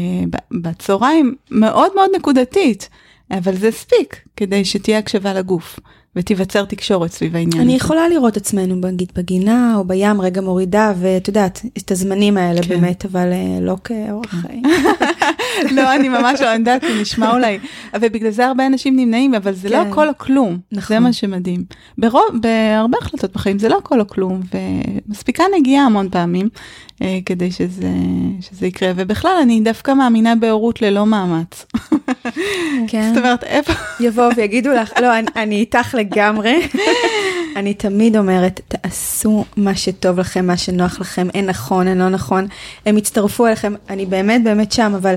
[SPEAKER 2] בצהריים, מאוד מאוד נקודתית. אבל זה הספיק כדי שתהיה הקשבה לגוף ותיווצר תקשורת סביב העניין.
[SPEAKER 1] אני. יכולה לראות עצמנו נגיד בגינה או בים רגע מורידה ואת יודעת את הזמנים האלה
[SPEAKER 2] כן.
[SPEAKER 1] באמת אבל אה, לא כאורח חיים.
[SPEAKER 2] לא, אני ממש לא יודעת, זה נשמע אולי, ובגלל זה הרבה אנשים נמנעים, אבל זה לא
[SPEAKER 1] כן.
[SPEAKER 2] הכל או כלום,
[SPEAKER 1] נכון.
[SPEAKER 2] זה מה שמדהים. ברוב, בהרבה החלטות בחיים זה לא הכל או כלום, ומספיקה נגיעה המון פעמים אה, כדי שזה, שזה יקרה, ובכלל אני דווקא מאמינה בהורות ללא מאמץ.
[SPEAKER 1] כן.
[SPEAKER 2] זאת אומרת, איפה,
[SPEAKER 1] יבואו ויגידו לך לא אני, אני איתך לגמרי. אני תמיד אומרת תעשו מה שטוב לכם מה שנוח לכם אין נכון אין לא נכון הם יצטרפו אליכם אני באמת באמת שם אבל.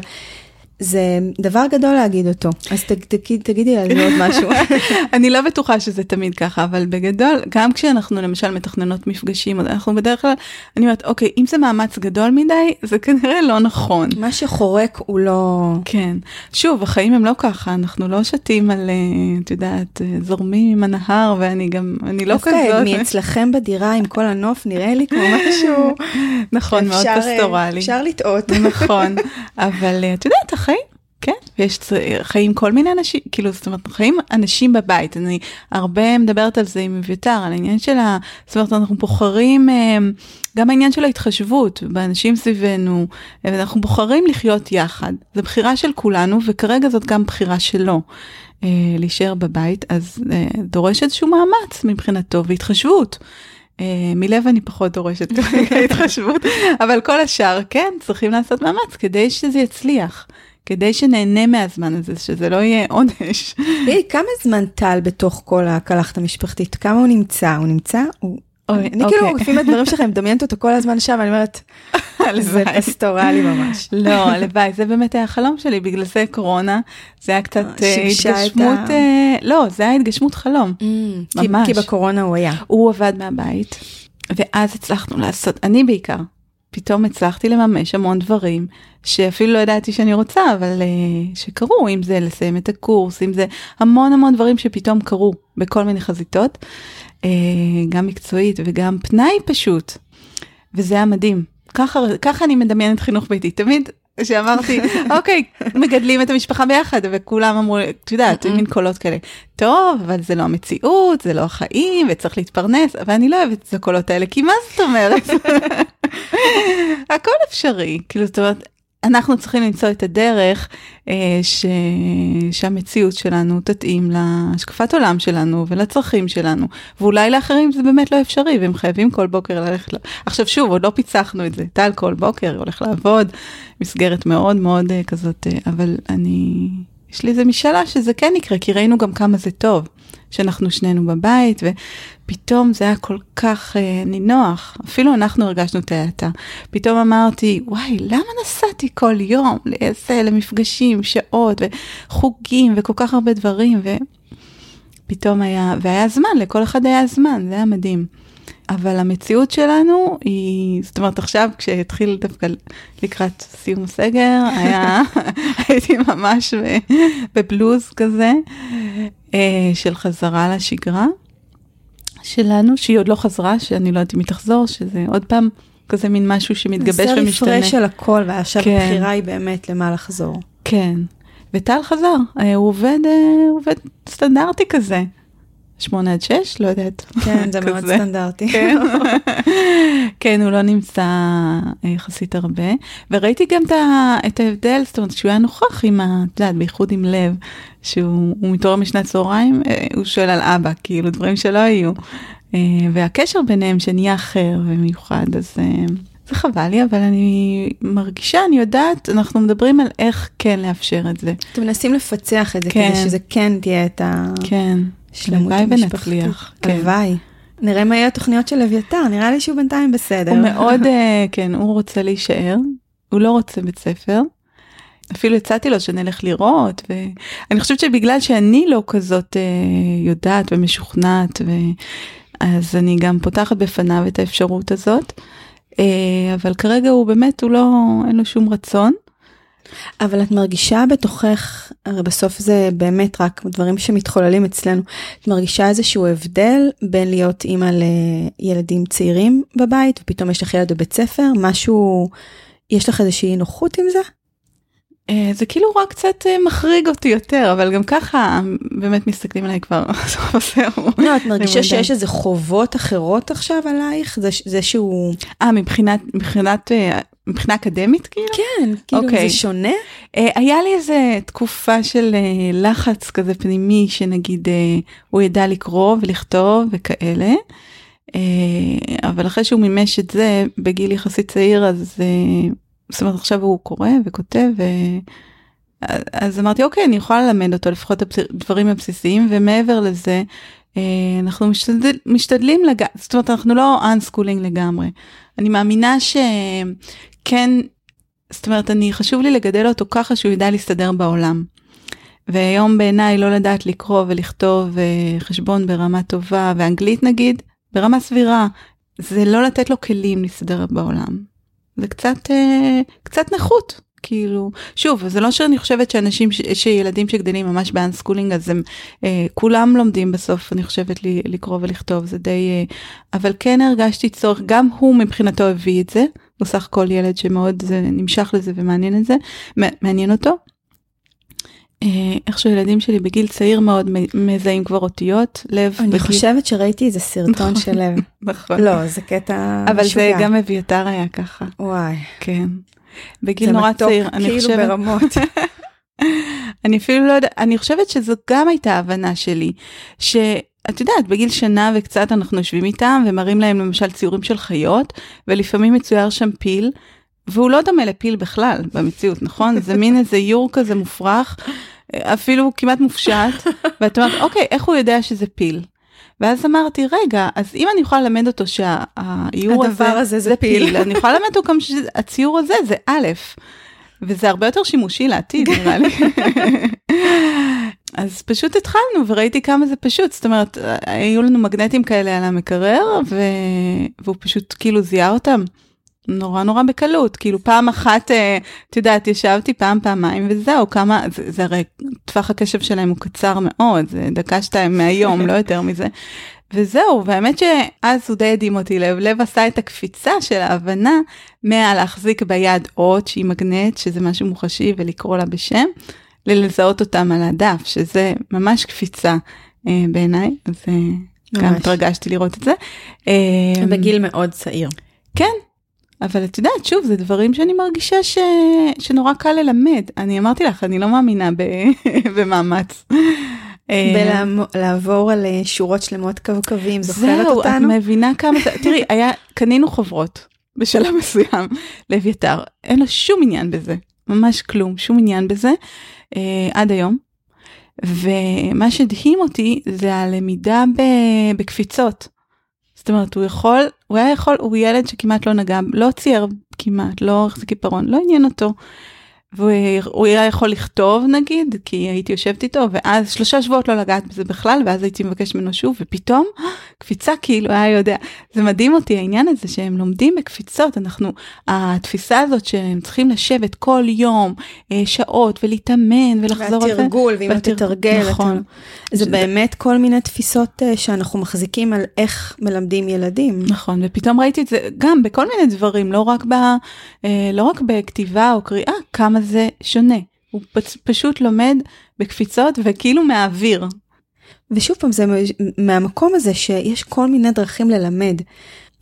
[SPEAKER 1] זה דבר גדול להגיד אותו אז ת, תגיד, תגידי על זה עוד משהו.
[SPEAKER 2] אני לא בטוחה שזה תמיד ככה, אבל בגדול, גם כשאנחנו למשל מתכננות מפגשים, אנחנו בדרך כלל, אני אומרת, אוקיי, אם זה מאמץ גדול מדי, זה כנראה לא נכון.
[SPEAKER 1] מה שחורק הוא לא
[SPEAKER 2] כן. שוב, החיים הם לא ככה, אנחנו לא שתים על, אה, את יודעת, אה, זורמים עם הנהר, ואני גם, אני לא
[SPEAKER 1] דווקא
[SPEAKER 2] כזאת.
[SPEAKER 1] מאצלכם בדירה עם כל הנוף נראה לי כמו משהו.
[SPEAKER 2] נכון, מאוד
[SPEAKER 1] אה,
[SPEAKER 2] פסטורלי.
[SPEAKER 1] אפשר לטעות.
[SPEAKER 2] נכון, אבל את יודעת, החיים, כן, ויש חיים כל מיני אנשים, כאילו, זאת אומרת, חיים אנשים בבית, אני הרבה מדברת על זה עם אביתר, על העניין של ה... זאת אומרת, אנחנו בוחרים, אה, גם העניין של ההתחשבות באנשים סביבנו, ואנחנו בוחרים לחיות יחד, זו בחירה של כולנו, וכרגע זאת גם בחירה שלו. אה, להישאר בבית, אז אה, דורש איזשהו מאמץ מבחינתו והתחשבות. מלב אני פחות דורשת כרגע התחשבות, אבל כל השאר כן צריכים לעשות מאמץ כדי שזה יצליח, כדי שנהנה מהזמן הזה, שזה לא יהיה עונש.
[SPEAKER 1] תראי, כמה זמן טל בתוך כל הקלחת המשפחתית? כמה הוא נמצא? הוא נמצא? הוא...
[SPEAKER 2] אוי,
[SPEAKER 1] אני כאילו. לפי הדברים שלכם, מדמיינת אותו כל הזמן שם, אני אומרת, זה. פסטורלי ממש.
[SPEAKER 2] לא, הלוואי, זה באמת היה החלום שלי, בגלל זה קורונה, זה היה קצת
[SPEAKER 1] אה,
[SPEAKER 2] אה, התגשמות, אה, לא, זה היה התגשמות חלום.
[SPEAKER 1] כי-
[SPEAKER 2] ממש.
[SPEAKER 1] כי בקורונה הוא היה.
[SPEAKER 2] הוא עבד מהבית, ואז הצלחנו לעשות, אני בעיקר, פתאום הצלחתי לממש המון דברים שאפילו לא ידעתי שאני רוצה, אבל uh, שקרו, אם זה לסיים את הקורס, אם זה המון המון דברים שפתאום קרו בכל מיני חזיתות, uh, גם מקצועית וגם פנאי פשוט, וזה היה מדהים. ככה, ככה אני מדמיינת חינוך ביתי, תמיד שאמרתי, אוקיי, מגדלים את המשפחה ביחד, וכולם אמרו, את יודעת, מין קולות כאלה, טוב, אבל זה לא המציאות, זה לא החיים, וצריך להתפרנס, אבל אני לא אוהבת את הקולות האלה, כי מה זאת אומרת? הכל אפשרי, כאילו, זאת אומרת, אנחנו צריכים למצוא את הדרך אה, ש... שהמציאות שלנו תתאים להשקפת עולם שלנו ולצרכים שלנו, ואולי לאחרים זה באמת לא אפשרי, והם חייבים כל בוקר ללכת. ל... עכשיו שוב, עוד לא פיצחנו את זה, טל כל בוקר הולך לעבוד, מסגרת מאוד מאוד אה, כזאת, אה, אבל אני, יש לי איזה משאלה שזה כן יקרה, כי ראינו גם כמה זה טוב, שאנחנו שנינו בבית, ופתאום זה היה כל כך אה, נינוח, אפילו אנחנו הרגשנו את ההאטה. פתאום אמרתי, וואי, למה נסעתי כל יום לאיזה, למפגשים, שעות, וחוגים, וכל כך הרבה דברים, ופתאום היה, והיה זמן, לכל אחד היה זמן, זה היה מדהים. אבל המציאות שלנו היא, זאת אומרת עכשיו כשהתחיל דווקא לקראת סיום הסגר, היה, הייתי ממש בבלוז כזה אה, של חזרה לשגרה שלנו, שהיא עוד לא חזרה, שאני לא יודעת אם היא תחזור, שזה עוד פעם כזה מין משהו שמתגבש
[SPEAKER 1] זה
[SPEAKER 2] ומשתנה.
[SPEAKER 1] רפרש של הכל, ועכשיו
[SPEAKER 2] כן.
[SPEAKER 1] הבחירה היא באמת למה לחזור.
[SPEAKER 2] כן, וטל חזר, אה, הוא עובד, אה, הוא עובד סטנדרטי כזה, 8 עד 6, לא יודעת.
[SPEAKER 1] כן, זה מאוד. סטנדרטי.
[SPEAKER 2] כן. כן, הוא לא נמצא אה, יחסית הרבה. וראיתי גם את ה- ההבדל, זאת אומרת, שהוא היה נוכח עם ה... את יודעת, בייחוד עם לב, שהוא הוא מתעורר משנת צהריים, אה, הוא שואל על אבא, כאילו, דברים שלא היו. אה, והקשר ביניהם שנהיה אחר ומיוחד, אז זה חבל לי, אבל אני מרגישה, אני יודעת, אנחנו מדברים על איך כן לאפשר את זה.
[SPEAKER 1] אתם מנסים לפצח את זה,
[SPEAKER 2] כן.
[SPEAKER 1] כדי שזה כן תהיה את
[SPEAKER 2] כן.
[SPEAKER 1] השלמות
[SPEAKER 2] הלוואי
[SPEAKER 1] המשפחתית.
[SPEAKER 2] ונצליח, כן.
[SPEAKER 1] הלוואי. נראה מה יהיה התוכניות של אביתר, נראה לי שהוא בינתיים בסדר.
[SPEAKER 2] הוא מאוד, אה, כן, הוא רוצה להישאר, הוא לא רוצה בית ספר. אפילו הצעתי לו שנלך לראות, ואני חושבת שבגלל שאני לא כזאת אה, יודעת ומשוכנעת, ו... אז אני גם פותחת בפניו את האפשרות הזאת. אה, אבל כרגע הוא באמת, הוא לא, אין לו שום רצון.
[SPEAKER 1] אבל את מרגישה בתוכך, הרי בסוף זה באמת רק דברים שמתחוללים אצלנו, את מרגישה איזשהו הבדל בין להיות אימא לילדים צעירים בבית, ופתאום יש לך ילד בבית ספר, משהו, יש לך איזושהי נוחות עם זה?
[SPEAKER 2] אה, זה כאילו רק קצת אה, מחריג אותי יותר, אבל גם ככה באמת מסתכלים עליי כבר, זהו.
[SPEAKER 1] לא, את מרגישה שיש איזה חובות אחרות עכשיו עלייך? זה, זה שהוא...
[SPEAKER 2] אה, מבחינת, מבחינת, אה, מבחינה אקדמית כאילו?
[SPEAKER 1] כן, כאילו
[SPEAKER 2] אוקיי.
[SPEAKER 1] זה שונה?
[SPEAKER 2] אה, היה לי איזה תקופה של אה, לחץ כזה פנימי, שנגיד אה, הוא ידע לקרוא ולכתוב וכאלה, אה, אבל אחרי שהוא מימש את זה בגיל יחסית צעיר, אז אה, זאת אומרת עכשיו הוא קורא וכותב, ו... אז אמרתי אוקיי אני יכולה ללמד אותו לפחות הדברים הבסיסיים ומעבר לזה אנחנו משתדל, משתדלים לג... זאת אומרת אנחנו לא unschooling לגמרי. אני מאמינה שכן זאת אומרת אני חשוב לי לגדל אותו ככה שהוא ידע להסתדר בעולם. והיום בעיניי לא לדעת לקרוא ולכתוב אה, חשבון ברמה טובה ואנגלית נגיד ברמה סבירה זה לא לתת לו כלים להסתדר בעולם. זה קצת אה, קצת נכות כאילו שוב זה לא שאני חושבת שאנשים ש- שילדים שגדלים ממש ב unschooling אז הם אה, כולם לומדים בסוף אני חושבת לי, לקרוא ולכתוב זה די אה, אבל כן הרגשתי צורך גם הוא מבחינתו הביא את זה הוא סך הכל ילד שמאוד זה, נמשך לזה ומעניין את זה מעניין אותו. אה, איכשהו ילדים שלי בגיל צעיר מאוד מזהים כבר אותיות לב
[SPEAKER 1] אני
[SPEAKER 2] בגיל-
[SPEAKER 1] חושבת שראיתי איזה סרטון
[SPEAKER 2] נכון.
[SPEAKER 1] של לב.
[SPEAKER 2] נכון
[SPEAKER 1] לא, זה קטע
[SPEAKER 2] אבל זה
[SPEAKER 1] משוגע.
[SPEAKER 2] גם אביתר היה ככה
[SPEAKER 1] וואי.
[SPEAKER 2] כן. בגיל
[SPEAKER 1] זה
[SPEAKER 2] נורא
[SPEAKER 1] מתוק,
[SPEAKER 2] צעיר אני
[SPEAKER 1] כאילו
[SPEAKER 2] חושבת
[SPEAKER 1] ברמות.
[SPEAKER 2] אני אפילו לא יודעת אני חושבת שזו גם הייתה הבנה שלי שאת יודעת בגיל שנה וקצת אנחנו יושבים איתם ומראים להם למשל ציורים של חיות ולפעמים מצויר שם פיל. והוא לא דומה לפיל בכלל במציאות נכון זה מין איזה איור כזה מופרך אפילו כמעט מופשט ואת אומרת אוקיי איך הוא יודע שזה פיל. ואז אמרתי רגע אז אם אני יכולה ללמד אותו שהאיור הזה,
[SPEAKER 1] הזה זה פיל.
[SPEAKER 2] אני יכולה ללמד אותו גם שהציור הזה זה א' וזה הרבה יותר שימושי לעתיד נראה לי. אז פשוט התחלנו וראיתי כמה זה פשוט זאת אומרת היו לנו מגנטים כאלה על המקרר ו... והוא פשוט כאילו זיהה אותם. נורא נורא בקלות כאילו פעם אחת אה, את יודעת ישבתי פעם פעמיים וזהו כמה זה, זה הרי טווח הקשב שלהם הוא קצר מאוד זה דקה שתיים מהיום לא יותר מזה. וזהו והאמת שאז הוא די הדהים אותי לב לב עשה את הקפיצה של ההבנה מהלהחזיק ביד אות שהיא מגנט שזה משהו מוחשי ולקרוא לה בשם ללזהות אותם על הדף שזה ממש קפיצה אה, בעיניי אז אה, גם
[SPEAKER 1] ממש.
[SPEAKER 2] התרגשתי לראות את זה. אה,
[SPEAKER 1] בגיל מאוד צעיר.
[SPEAKER 2] כן, אבל את יודעת, שוב, זה דברים שאני מרגישה ש... שנורא קל ללמד. אני אמרתי לך, אני לא מאמינה ב... במאמץ. אה,
[SPEAKER 1] בלעבור על אה, שורות שלמות קווקווים, זוכרת
[SPEAKER 2] זהו,
[SPEAKER 1] אותנו?
[SPEAKER 2] את מבינה כמה. תראי, היה, קנינו חוברות בשלב מסוים לאביתר, אין לו שום עניין בזה, ממש כלום, שום עניין בזה, אה, עד היום. ומה שהדהים אותי זה הלמידה ב... בקפיצות. זאת אומרת, הוא יכול, הוא היה יכול, הוא ילד שכמעט לא נגע, לא צייר כמעט, לא החזיק עיפרון, לא עניין אותו. והוא היה יכול לכתוב נגיד, כי הייתי יושבת איתו, ואז שלושה שבועות לא לגעת בזה בכלל, ואז הייתי מבקשת ממנו שוב, ופתאום קפיצה כאילו היה יודע. זה מדהים אותי העניין הזה שהם לומדים בקפיצות, אנחנו, התפיסה הזאת שהם צריכים לשבת כל יום אה, שעות ולהתאמן ולחזור על זה.
[SPEAKER 1] והתרגול, ואם אתה
[SPEAKER 2] והתרג-
[SPEAKER 1] תתרגל,
[SPEAKER 2] נכון.
[SPEAKER 1] אתה... זה באמת כל מיני תפיסות אה, שאנחנו מחזיקים על איך מלמדים ילדים.
[SPEAKER 2] נכון, ופתאום ראיתי את זה גם בכל מיני דברים, לא רק, ב, אה, לא רק בכתיבה או קריאה, כמה זה שונה. הוא פשוט לומד בקפיצות וכאילו מהאוויר.
[SPEAKER 1] ושוב פעם, זה מהמקום הזה שיש כל מיני דרכים ללמד.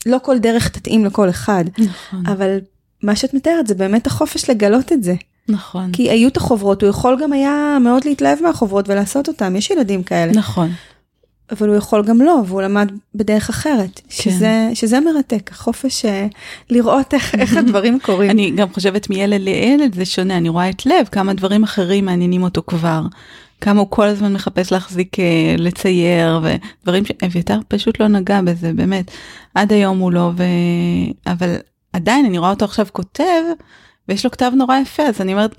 [SPEAKER 1] לא כל דרך תתאים לכל אחד,
[SPEAKER 2] נכון.
[SPEAKER 1] אבל מה שאת מתארת זה באמת החופש לגלות את זה.
[SPEAKER 2] נכון.
[SPEAKER 1] כי היו את החוברות, הוא יכול גם היה מאוד להתלהב מהחוברות ולעשות אותם, יש ילדים כאלה.
[SPEAKER 2] נכון.
[SPEAKER 1] אבל הוא יכול גם לא, והוא למד בדרך אחרת, שזה, שזה מרתק, החופש אה, לראות איך, איך הדברים קורים.
[SPEAKER 2] אני גם חושבת מילד לילד זה שונה, אני רואה את לב, כמה דברים אחרים מעניינים אותו כבר. כמה הוא כל הזמן מחפש להחזיק, אה, לצייר ודברים שאביתר פשוט לא נגע בזה, באמת. עד היום הוא לא, ו... אבל עדיין אני רואה אותו עכשיו כותב, ויש לו כתב נורא יפה, אז אני אומרת,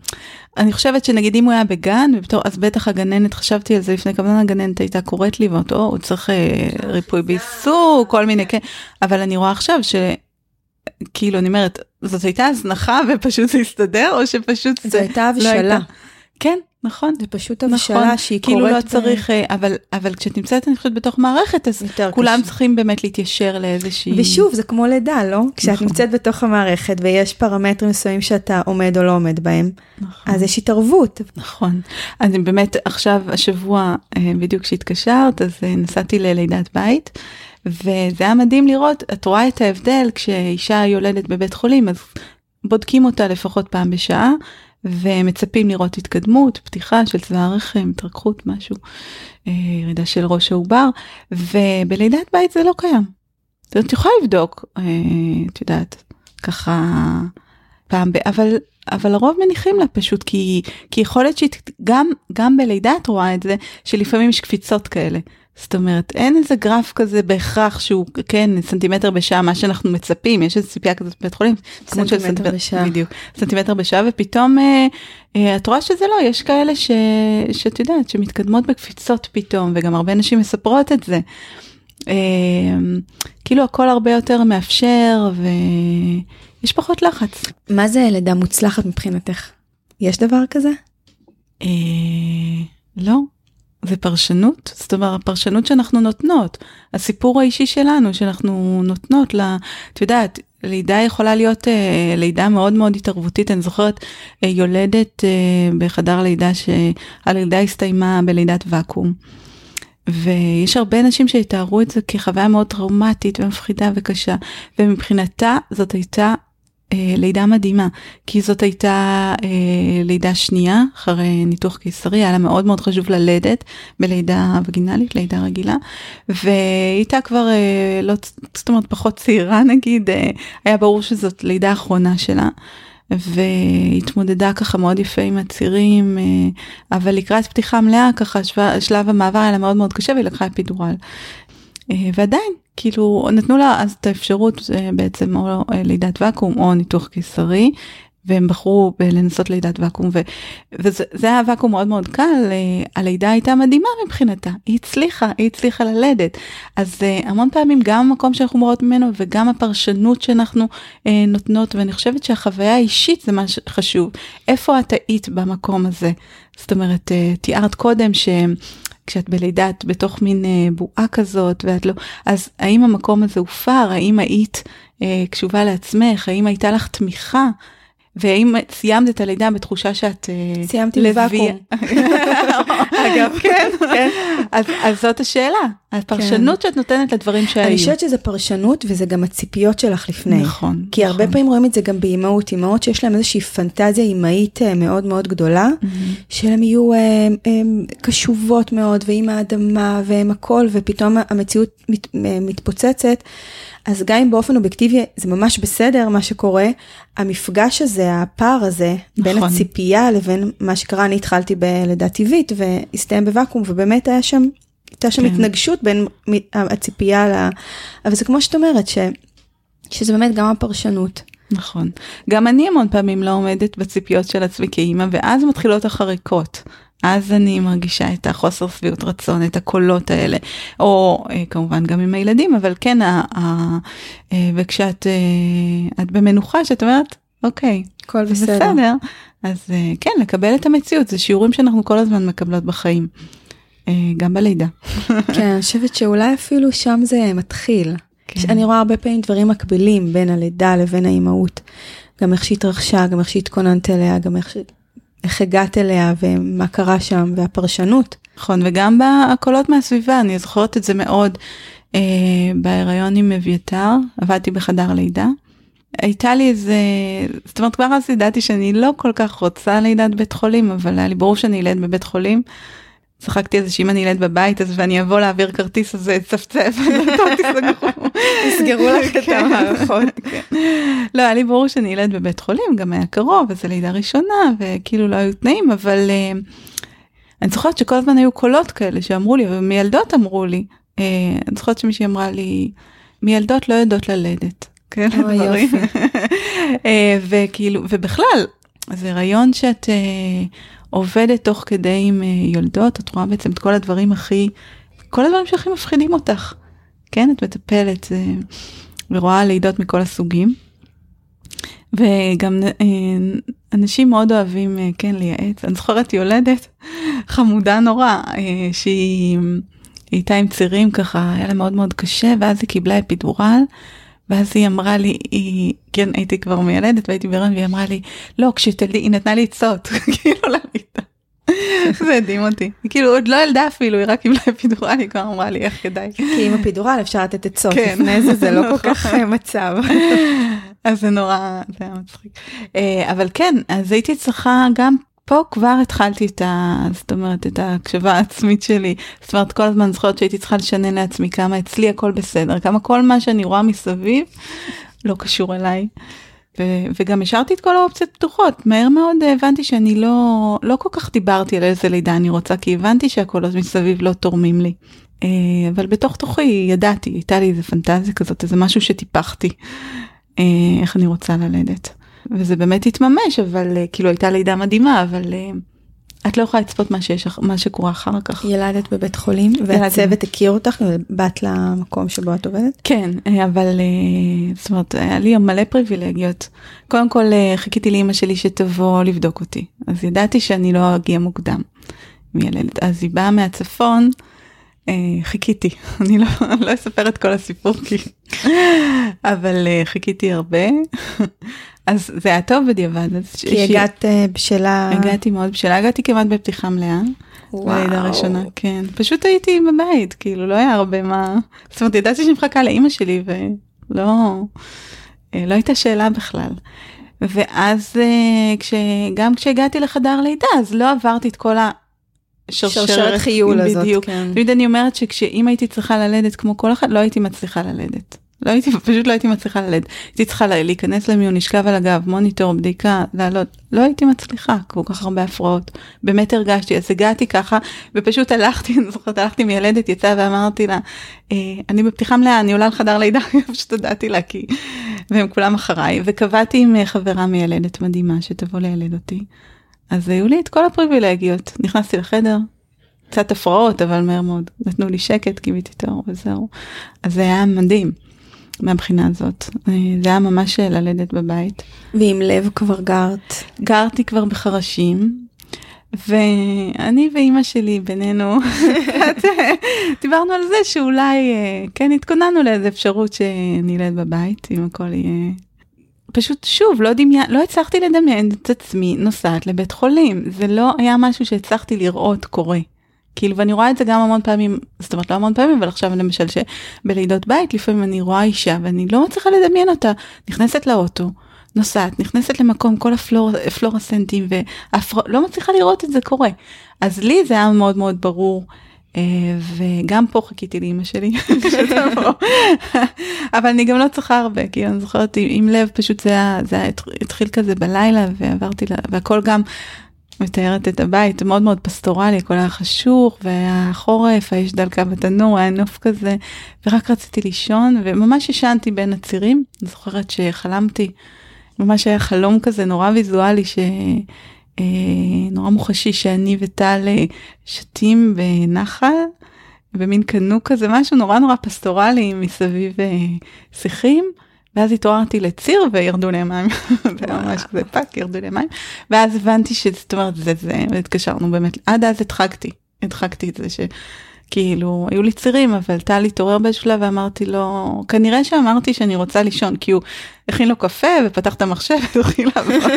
[SPEAKER 2] אני חושבת שנגיד אם הוא היה בגן, ובתור, אז בטח הגננת, חשבתי על זה לפני כמה זמן הגננת הייתה קוראת לי, ואומרת, או, הוא צריך אה, ריפוי בעיסוק, כל מיני, כן, אבל אני רואה עכשיו ש... כאילו, אני אומרת, זאת הייתה הזנחה ופשוט זה הסתדר, או שפשוט
[SPEAKER 1] זו הייתה הבשלה.
[SPEAKER 2] לא הייתה... כן, נכון.
[SPEAKER 1] זה פשוט הבשלה נכון, שהיא
[SPEAKER 2] כאילו
[SPEAKER 1] קורית.
[SPEAKER 2] לא צריך, ב... אבל, אבל כשאת נמצאת, אני חושבת, בתוך מערכת, אז כולם קשה. צריכים באמת להתיישר לאיזושהי...
[SPEAKER 1] ושוב, זה כמו לידה, לא? נכון. כשאת נמצאת בתוך המערכת ויש פרמטרים מסוימים שאתה עומד או לא עומד בהם, נכון. אז יש התערבות.
[SPEAKER 2] נכון. אז באמת, עכשיו, השבוע, אה, בדיוק כשהתקשרת, אז אה, נסעתי ללידת בית. וזה היה מדהים לראות, את רואה את ההבדל כשאישה יולדת בבית חולים, אז בודקים אותה לפחות פעם בשעה, ומצפים לראות התקדמות, פתיחה של צבא הרחם, התרככות, משהו, אה, ירידה של ראש העובר, ובלידת בית זה לא קיים. זאת אומרת, את יכולה לבדוק, אה, את יודעת, ככה פעם, ב... אבל, אבל לרוב מניחים לה פשוט, כי, כי יכול להיות שגם גם בלידה את רואה את זה, שלפעמים יש קפיצות כאלה. זאת אומרת, אין איזה גרף כזה בהכרח שהוא, כן, סנטימטר בשעה, מה שאנחנו מצפים, יש איזו ציפייה כזאת בבית חולים.
[SPEAKER 1] סנטימטר סנטימטר בשעה.
[SPEAKER 2] בדיוק, סנטימטר בשעה, ופתאום אה, אה, את רואה שזה לא, יש כאלה ש, שאת יודעת, שמתקדמות בקפיצות פתאום, וגם הרבה נשים מספרות את זה. אה, כאילו הכל הרבה יותר מאפשר, ויש פחות לחץ.
[SPEAKER 1] מה זה לידה מוצלחת מבחינתך? יש דבר כזה?
[SPEAKER 2] אה, לא. זה פרשנות, זאת אומרת, הפרשנות שאנחנו נותנות, הסיפור האישי שלנו שאנחנו נותנות, לה, את יודעת, לידה יכולה להיות אה, לידה מאוד מאוד התערבותית, אני זוכרת אה, יולדת אה, בחדר לידה שהלידה הסתיימה בלידת ואקום. ויש הרבה אנשים שיתארו את זה כחוויה מאוד טראומטית ומפחידה וקשה, ומבחינתה זאת הייתה אה, לידה מדהימה, כי זאת הייתה אה, לידה שנייה אחרי ניתוח קיסרי, היה לה מאוד מאוד חשוב ללדת בלידה וגינלית, לידה רגילה, והיא הייתה כבר, אה, לא, זאת אומרת פחות צעירה נגיד, אה, היה ברור שזאת לידה אחרונה שלה. והתמודדה ככה מאוד יפה עם הצירים, אה, אבל לקראת פתיחה מלאה ככה שלב המעבר היה לה מאוד מאוד קשה והיא לקחה אפידורל. אה, ועדיין כאילו נתנו לה אז את האפשרות אה, בעצם או אה, לידת ואקום או ניתוח קיסרי. והם בחרו לנסות לידת ואקום ו, וזה היה ואקום מאוד מאוד קל הלידה הייתה מדהימה מבחינתה היא הצליחה היא הצליחה ללדת אז המון פעמים גם המקום שאנחנו מורות ממנו וגם הפרשנות שאנחנו נותנות ואני חושבת שהחוויה האישית זה מה שחשוב איפה את היית במקום הזה זאת אומרת תיארת קודם שהם. כשאת בלידה את בתוך מין אה, בועה כזאת ואת לא, אז האם המקום הזה הופר, האם היית אה, קשובה לעצמך, האם הייתה לך תמיכה והאם סיימת את הלידה בתחושה שאת
[SPEAKER 1] אה, סיימתי בוואקום.
[SPEAKER 2] אגב, כן, כן. אז, אז זאת השאלה, הפרשנות כן. שאת נותנת לדברים שהיו.
[SPEAKER 1] אני חושבת שזה פרשנות וזה גם הציפיות שלך לפני.
[SPEAKER 2] נכון.
[SPEAKER 1] כי
[SPEAKER 2] נכון.
[SPEAKER 1] הרבה פעמים רואים את זה גם באימהות, אימהות שיש להם איזושהי פנטזיה אימהית אה, מאוד מאוד גדולה, mm-hmm. שהן יהיו הם, אה, הם, קשובות מאוד ועם האדמה והם הכל, ופתאום המציאות מת, מתפוצצת. אז גם אם באופן אובייקטיבי זה ממש בסדר מה שקורה, המפגש הזה, הפער הזה, נכון. בין הציפייה לבין מה שקרה, אני התחלתי בלידה טבעית והסתיים בוואקום, ובאמת היה שם, הייתה שם כן. התנגשות בין הציפייה ל... אבל זה כמו שאת אומרת, ש, שזה באמת גם הפרשנות.
[SPEAKER 2] נכון. גם אני המון פעמים לא עומדת בציפיות של עצמי כאימא, ואז מתחילות החריקות. אז אני מרגישה את החוסר שביעות רצון, את הקולות האלה, או אה, כמובן גם עם הילדים, אבל כן, ה, ה, אה, וכשאת אה, את במנוחה, שאת אומרת, אוקיי,
[SPEAKER 1] הכל בסדר.
[SPEAKER 2] בסדר, אז כן, לקבל את המציאות, זה שיעורים שאנחנו כל הזמן מקבלות בחיים, גם בלידה.
[SPEAKER 1] כן, אני חושבת שאולי אפילו שם זה מתחיל. כן. אני רואה הרבה פעמים דברים מקבילים בין הלידה לבין האימהות. גם איך שהתרחשה, גם איך שהתכוננת אליה, גם איך. איך הגעת אליה ומה קרה שם והפרשנות.
[SPEAKER 2] נכון, וגם בקולות מהסביבה, אני זוכרת את זה מאוד. אה, בהיריון עם אביתר, עבדתי בחדר לידה. הייתה לי איזה, זאת אומרת כבר אז ידעתי שאני לא כל כך רוצה לידת בית חולים, אבל היה לי ברור שאני אלד בבית חולים. צחקתי על זה שאם אני אלד בבית אז ואני אבוא להעביר כרטיס אז צפצף,
[SPEAKER 1] יסגרו לך את
[SPEAKER 2] כן.
[SPEAKER 1] המערכות.
[SPEAKER 2] כן. לא, היה לי ברור שאני ילד בבית חולים, גם היה קרוב, וזו לידה ראשונה, וכאילו לא היו תנאים, אבל uh, אני זוכרת שכל הזמן היו קולות כאלה שאמרו לי, ומילדות אמרו לי, uh, אני זוכרת שמישהי אמרה לי, מילדות לא יודעות ללדת. כן,
[SPEAKER 1] אוי,
[SPEAKER 2] דברים. אה, וכאילו, ובכלל, זה רעיון שאת uh, עובדת תוך כדי עם uh, יולדות, את רואה בעצם את כל הדברים הכי, כל הדברים שהכי מפחידים אותך. כן, את מטפלת uh, ורואה לידות מכל הסוגים. וגם uh, אנשים מאוד אוהבים כן לייעץ. אני זוכרת יולדת חמודה נורא, שהיא הייתה עם צירים ככה, היה לה מאוד מאוד קשה, ואז היא קיבלה אפידורל. ואז היא אמרה לי, היא, כן הייתי כבר מיילדת והייתי בהיריון והיא אמרה לי, לא כשתלדי, היא נתנה לי עצות, כאילו למיטה. זה הדהים אותי, כאילו עוד לא ילדה אפילו, היא רק קיבלה אפידורל, היא כבר אמרה לי איך כדאי.
[SPEAKER 1] כי עם אפידורל אפשר לתת עצות,
[SPEAKER 2] כן.
[SPEAKER 1] לפני זה זה לא כל. כך אה, מצב.
[SPEAKER 2] אז זה נורא, זה היה מצחיק. אה, אבל כן, אז הייתי צריכה גם פה כבר התחלתי את ה... זאת אומרת, את ההקשבה העצמית שלי. זאת אומרת, כל הזמן זוכרת שהייתי צריכה לשנן לעצמי כמה אצלי הכל בסדר, כמה כל מה שאני רואה מסביב לא קשור אליי. ו- וגם השארתי את כל האופציות פתוחות. מהר מאוד הבנתי שאני לא, לא כל כך דיברתי על איזה לידה אני רוצה, כי הבנתי שהקולות מסביב לא תורמים לי. אה, אבל בתוך תוכי ידעתי, הייתה לי איזה פנטזיה כזאת, איזה משהו שטיפחתי, אה, איך אני רוצה ללדת. וזה באמת התממש, אבל אה, כאילו הייתה לידה מדהימה, אבל אה, את לא יכולה לצפות מה שיש, מה שקורה אחר כך.
[SPEAKER 1] ילדת בבית חולים והצוות הכיר אותך ובאת למקום שבו את עובדת?
[SPEAKER 2] כן, אה, אבל זאת אומרת, היה לי מלא פריבילגיות. קודם כל חיכיתי לאמא שלי שתבוא לבדוק אותי, אז ידעתי שאני לא אגיע מוקדם מילדת. אז היא באה מהצפון, חיכיתי, אני לא, לא אספר את כל הסיפור כי... אבל חיכיתי הרבה, אז זה היה טוב בדיעבד. ש-
[SPEAKER 1] כי הגעת אה, בשלה...
[SPEAKER 2] הגעתי מאוד בשלה, הגעתי כמעט בפתיחה מלאה. בלידה הראשונה, כן. פשוט הייתי בבית, כאילו לא היה הרבה מה... זאת אומרת, ידעתי שאני מחכה לאימא שלי ולא... אה, לא הייתה שאלה בכלל. ואז אה, כש... גם כשהגעתי לחדר לידה, אז לא עברתי את כל השרשרת
[SPEAKER 1] שרשרת חיול הזאת,
[SPEAKER 2] בדיוק.
[SPEAKER 1] כן.
[SPEAKER 2] תמיד אני אומרת שכשאם הייתי צריכה ללדת כמו כל אחד, לא הייתי מצליחה ללדת. לא הייתי, פשוט לא הייתי מצליחה ללדת. הייתי צריכה לה- להיכנס למיון, לשכב על הגב, מוניטור, בדיקה, לעלות. לא הייתי מצליחה, כל כך הרבה הפרעות. באמת הרגשתי, אז הגעתי ככה, ופשוט הלכתי, אני זוכרת, הלכתי מיילדת, יצאה ואמרתי לה, אה, אני בפתיחה מלאה, אני עולה לחדר לידה, פשוט הודעתי לה, כי... והם כולם אחריי, וקבעתי עם אה, חברה מיילדת מדהימה שתבוא לילד אותי. אז היו לי את כל הפריבילגיות. נכנסתי לחדר, קצת הפרעות, אבל מהר מאוד נתנו לי שקט, קיוויתי את האור וזהו. אז זה היה מדהים מהבחינה הזאת. אה, זה היה ממש ללדת בבית.
[SPEAKER 1] ועם לב כבר גרת.
[SPEAKER 2] גרתי כבר בחרשים, ואני ואימא שלי בינינו, אה, דיברנו על זה שאולי, אה, כן, התכוננו לאיזה אפשרות שנלד בבית, אם הכל יהיה... פשוט שוב, לא דמיין, לא הצלחתי לדמיין את עצמי נוסעת לבית חולים. זה לא היה משהו שהצלחתי לראות קורה. כאילו, ואני רואה את זה גם המון פעמים, זאת אומרת לא המון פעמים, אבל עכשיו למשל שבלידות בית, לפעמים אני רואה אישה ואני לא מצליחה לדמיין אותה, נכנסת לאוטו, נוסעת, נכנסת למקום, כל הפלורסנטים, ולא מצליחה לראות את זה קורה. אז לי זה היה מאוד מאוד ברור. אה, וגם פה חיכיתי לאמא שלי. אבל אני גם לא צריכה הרבה כי אני זוכרת עם, עם לב פשוט זה היה, זה היה, התחיל כזה בלילה ועברתי לה, והכל גם מתארת את הבית מאוד מאוד פסטורלי הכל היה חשוך והיה חורף האש דלקה בתנור היה נוף כזה ורק רציתי לישון וממש ישנתי בין הצירים. אני זוכרת שחלמתי ממש היה חלום כזה נורא ויזואלי ש... אה, נורא מוחשי שאני וטל אה, שתים בנחל במין קנו כזה משהו נורא נורא פסטורלי מסביב אה, שיחים ואז התעוררתי לציר וירדו לי המים ממש כזה פאק ירדו לי המים ואז הבנתי שזאת אומרת זה זה והתקשרנו באמת עד אז הדחקתי הדחקתי את זה שכאילו היו לי צירים אבל טל התעורר באיזשהו שלב ואמרתי לו כנראה שאמרתי שאני רוצה לישון כי הוא הכין לו קפה ופתח את המחשב והתחיל לעבוד.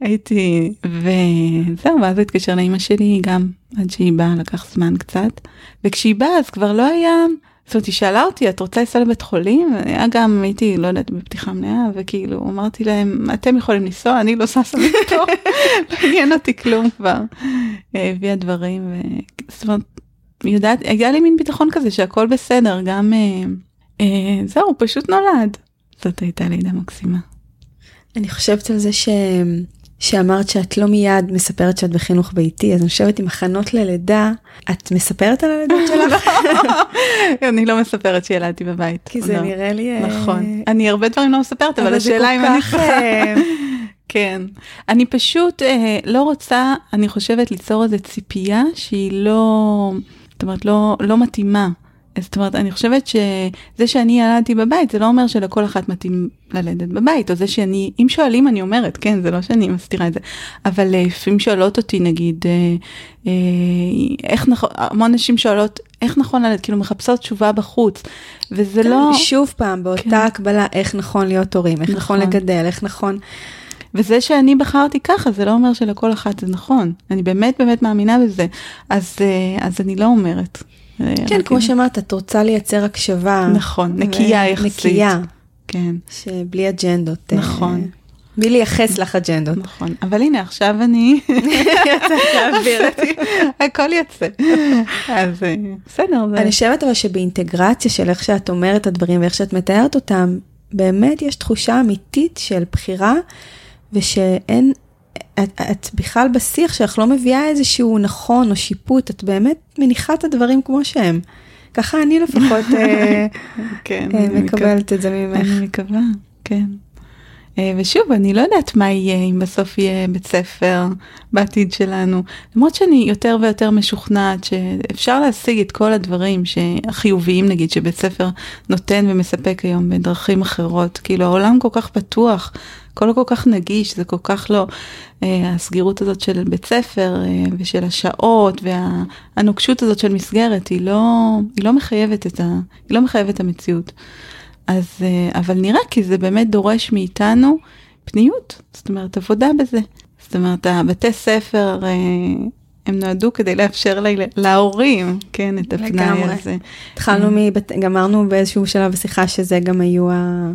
[SPEAKER 2] הייתי, וזהו, ואז התקשר לאמא שלי גם, עד שהיא באה, לקח זמן קצת, וכשהיא באה אז כבר לא היה, זאת אומרת, היא שאלה אותי, את רוצה לנסוע לבית חולים? היה גם, הייתי, לא יודעת, בפתיחה מלאה, וכאילו, אמרתי להם, אתם יכולים לנסוע, אני לא ששה מפה, לא עניין אותי כלום כבר. הביאה דברים, ו... זאת אומרת, יודעת, היה לי מין ביטחון כזה שהכל בסדר, גם, אה, אה, זהו, פשוט נולד. זאת הייתה לידה מקסימה.
[SPEAKER 1] אני חושבת על זה ש... שאמרת שאת לא מיד מספרת שאת בחינוך ביתי, אז אני חושבת עם הכנות ללידה, את מספרת על הלידות שלך?
[SPEAKER 2] אני לא מספרת שילדתי בבית.
[SPEAKER 1] כי זה
[SPEAKER 2] לא.
[SPEAKER 1] נראה לי... אה,
[SPEAKER 2] נכון. אני הרבה דברים לא מספרת, אבל השאלה אם אני.
[SPEAKER 1] אה,
[SPEAKER 2] כן. אני פשוט אה, לא רוצה, אני חושבת, ליצור איזו ציפייה שהיא לא, זאת אומרת, לא, לא מתאימה. זאת אומרת, אני חושבת שזה שאני ילדתי בבית, זה לא אומר שלכל אחת מתאים ללדת בבית, או זה שאני, אם שואלים אני אומרת, כן, זה לא שאני מסתירה את זה, אבל אה, לפעמים שואלות אותי, נגיד, אה, אה, איך נכון, המון נשים שואלות, איך נכון ללדת, כאילו מחפשות תשובה בחוץ, וזה לא...
[SPEAKER 1] שוב פעם, באותה
[SPEAKER 2] כן.
[SPEAKER 1] הקבלה, איך נכון להיות הורים, איך נכון
[SPEAKER 2] נכון.
[SPEAKER 1] לגדל, איך נכון...
[SPEAKER 2] וזה שאני בחרתי ככה, זה לא אומר שלכל אחת זה נכון. אני באמת באמת מאמינה בזה. אז, אז אני לא אומרת. אה,
[SPEAKER 1] כן, כמו שאמרת, את רוצה לייצר הקשבה.
[SPEAKER 2] נכון, נקייה יחסית.
[SPEAKER 1] נקייה,
[SPEAKER 2] כן,
[SPEAKER 1] שבלי אג'נדות. אה,
[SPEAKER 2] נכון.
[SPEAKER 1] בלי לייחס לך אג'נדות.
[SPEAKER 2] נכון. אבל הנה, עכשיו אני...
[SPEAKER 1] להעביר את זה.
[SPEAKER 2] הכל יוצא. אז אה, בסדר.
[SPEAKER 1] אני חושבת אבל שבאינטגרציה של איך שאת אומרת את הדברים ואיך שאת מתארת אותם, באמת יש תחושה אמיתית של בחירה, ושאין, את, את בכלל בשיח שלך לא מביאה איזשהו נכון או שיפוט, את באמת מניחה את הדברים כמו שהם. ככה אני לפחות אה,
[SPEAKER 2] כן,
[SPEAKER 1] אה,
[SPEAKER 2] אני
[SPEAKER 1] מקבלת את זה ממך.
[SPEAKER 2] אני מקווה, כן. אה, ושוב, אני לא יודעת מה יהיה אם בסוף יהיה בית ספר בעתיד שלנו. למרות שאני יותר ויותר משוכנעת שאפשר להשיג את כל הדברים החיוביים, נגיד, שבית ספר נותן ומספק היום בדרכים אחרות. כאילו, העולם כל כך פתוח, הכל כל כך נגיש, זה כל כך לא... אה, הסגירות הזאת של בית ספר אה, ושל השעות והנוקשות הזאת של מסגרת, היא לא, היא לא מחייבת את ה... היא לא מחייבת את המציאות. אז, אה, אבל נראה כי זה באמת דורש מאיתנו פניות, זאת אומרת עבודה בזה. זאת אומרת, הבתי ספר, אה, הם נועדו כדי לאפשר לה, להורים, כן, את הפנאי
[SPEAKER 1] לגמרי.
[SPEAKER 2] הזה.
[SPEAKER 1] התחלנו מבית, גמרנו באיזשהו שלב בשיחה שזה גם היו, ה...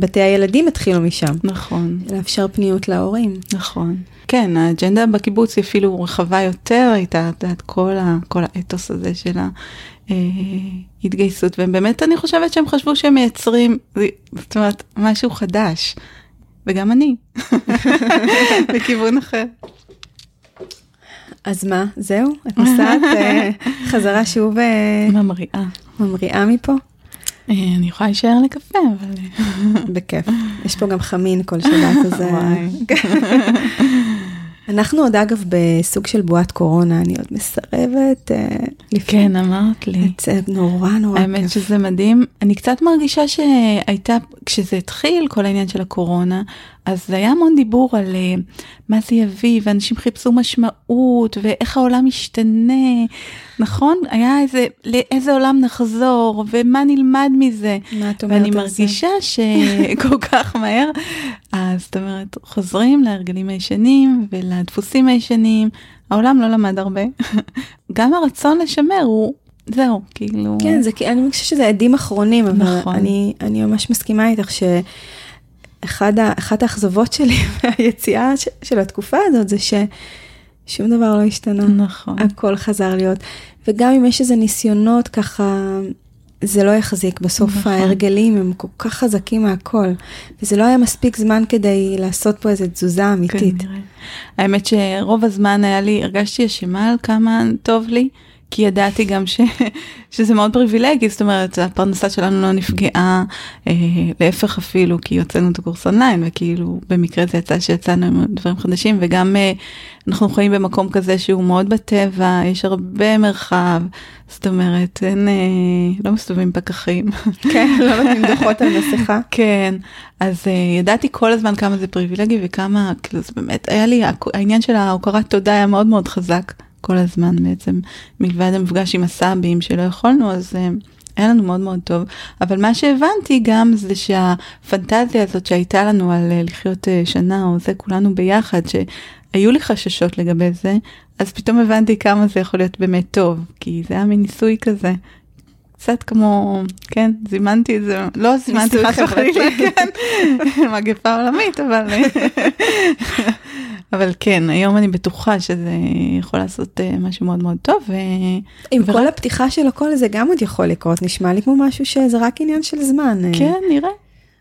[SPEAKER 1] בתי הילדים התחילו משם.
[SPEAKER 2] נכון,
[SPEAKER 1] לאפשר פניות להורים.
[SPEAKER 2] נכון. כן, האג'נדה בקיבוץ היא אפילו רחבה יותר, הייתה, את כל, ה, כל האתוס הזה של ההתגייסות, ובאמת אני חושבת שהם חשבו שהם מייצרים, זאת אומרת, משהו חדש. וגם אני, בכיוון אחר.
[SPEAKER 1] אז מה, זהו? את נוסעת אה, חזרה שוב אה,
[SPEAKER 2] ממריאה.
[SPEAKER 1] ממריאה מפה?
[SPEAKER 2] אה, אני יכולה להישאר לקפה, אבל...
[SPEAKER 1] בכיף. יש פה גם חמין כל שבת, אז... אה. אנחנו עוד אגב בסוג של בועת קורונה, אני עוד מסרבת אה.
[SPEAKER 2] כן, אמרת לי.
[SPEAKER 1] לצאת נורא נורא
[SPEAKER 2] האמת
[SPEAKER 1] כיף.
[SPEAKER 2] שזה מדהים. אני קצת מרגישה שהייתה, כשזה התחיל, כל העניין של הקורונה, אז זה היה המון דיבור על אה, מה זה יביא, ואנשים חיפשו משמעות, ואיך העולם משתנה, נכון? היה איזה, לאיזה עולם נחזור, ומה נלמד מזה.
[SPEAKER 1] מה את אומרת
[SPEAKER 2] ואני
[SPEAKER 1] על זה?
[SPEAKER 2] מרגישה שכל כך מהר, אז זאת אומרת, חוזרים להרגלים הישנים ולדפוסים הישנים, העולם לא למד הרבה. גם הרצון לשמר הוא, זהו, כאילו...
[SPEAKER 1] כן, זה, אני חושבת שזה עדים אחרונים, אבל
[SPEAKER 2] נכון.
[SPEAKER 1] אני, אני ממש מסכימה איתך שאחת האכזבות שלי מהיציאה ש, של התקופה הזאת זה ששום דבר לא השתנה.
[SPEAKER 2] נכון.
[SPEAKER 1] הכל חזר להיות. וגם אם יש איזה ניסיונות ככה, זה לא יחזיק. בסוף
[SPEAKER 2] נכון.
[SPEAKER 1] ההרגלים הם כל כך חזקים מהכל. וזה לא היה מספיק זמן כדי לעשות פה איזו תזוזה אמיתית.
[SPEAKER 2] כנראה. האמת שרוב הזמן היה לי, הרגשתי אשמה על כמה טוב לי, כי ידעתי גם ש, שזה מאוד פריבילגי, זאת אומרת, הפרנסה שלנו לא נפגעה, אה, להפך אפילו, כי הוצאנו את הקורס אונליין, וכאילו במקרה זה יצא שיצאנו עם דברים חדשים, וגם אה, אנחנו חיים במקום כזה שהוא מאוד בטבע, יש הרבה מרחב, זאת אומרת, אין, אה, לא מסתובבים פקחים.
[SPEAKER 1] כן, לא נותנים דוחות על מסכה.
[SPEAKER 2] כן, אז uh, ידעתי כל הזמן כמה זה פריבילגי וכמה, כאילו זה באמת, היה לי, העניין של ההוקרת תודה היה מאוד מאוד חזק כל הזמן בעצם, מלבד המפגש עם הסבים שלא יכולנו, אז uh, היה לנו מאוד מאוד טוב, אבל מה שהבנתי גם זה שהפנטזיה הזאת שהייתה לנו על אה, לחיות אה, שנה או זה כולנו ביחד, שהיו לי חששות לגבי זה, אז פתאום הבנתי כמה זה יכול להיות באמת טוב, כי זה היה מין ניסוי כזה. קצת כמו, כן, זימנתי את זה, לא זימנתי חס וחלילה, כן, מגפה עולמית, אבל, אבל כן, היום אני בטוחה שזה יכול לעשות אה, משהו מאוד מאוד טוב. ו...
[SPEAKER 1] עם ורק... כל הפתיחה של הכל זה גם עוד יכול לקרות, נשמע לי כמו משהו שזה רק עניין של זמן.
[SPEAKER 2] אה. כן, נראה.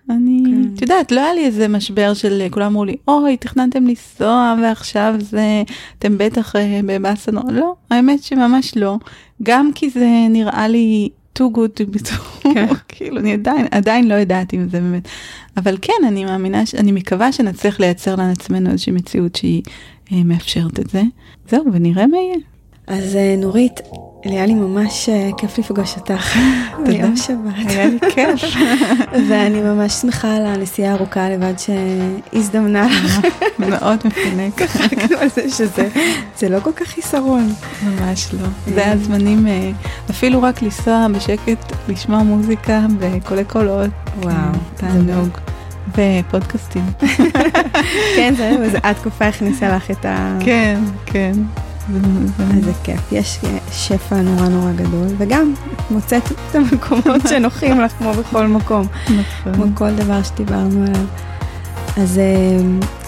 [SPEAKER 2] אני, כן. את יודעת, לא היה לי איזה משבר של כולם אמרו לי, אוי, תכננתם לנסוע ועכשיו זה, אתם בטח אה, בבאסה נורא, לא, האמת שממש לא. גם כי זה נראה לי too good to be true, כן. כאילו אני עדיין, עדיין לא יודעת אם זה באמת, אבל כן, אני מאמינה, אני מקווה שנצליח לייצר לעצמנו איזושהי מציאות שהיא אה, מאפשרת את זה. זהו, ונראה מה יהיה.
[SPEAKER 1] אז אה, נורית, היה לי ממש אה, כיף לפגוש אותך.
[SPEAKER 2] תודה. שבת. היה לי כיף.
[SPEAKER 1] ואני ממש שמחה על הנסיעה הארוכה לבד שהזדמנה לך.
[SPEAKER 2] מאוד מפנק.
[SPEAKER 1] צחקנו על זה שזה לא כל כך חיסרון.
[SPEAKER 2] ממש לא. זה היה זמנים, אה, אפילו רק לנסוע בשקט, לשמוע מוזיקה בקולי קולות.
[SPEAKER 1] וואו.
[SPEAKER 2] תענוג. ופודקאסטים.
[SPEAKER 1] כן, זה התקופה הכניסה לך את ה...
[SPEAKER 2] כן, כן.
[SPEAKER 1] איזה כיף, יש שפע נורא נורא גדול, וגם מוצאת את המקומות שנוחים לך כמו בכל מקום,
[SPEAKER 2] נכון.
[SPEAKER 1] כמו כל דבר שדיברנו עליו. אז אה,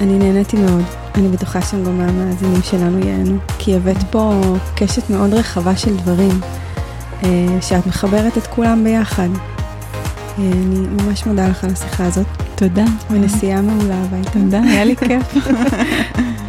[SPEAKER 1] אני נהניתי מאוד, אני בטוחה שגם גם המאזינים שלנו ייהנו, כי הבאת פה קשת מאוד רחבה של דברים, אה, שאת מחברת את כולם ביחד. אה, אני ממש מודה לך על השיחה הזאת.
[SPEAKER 2] תודה.
[SPEAKER 1] ונסיעה מעולה הביתה.
[SPEAKER 2] תודה, היה לי כיף.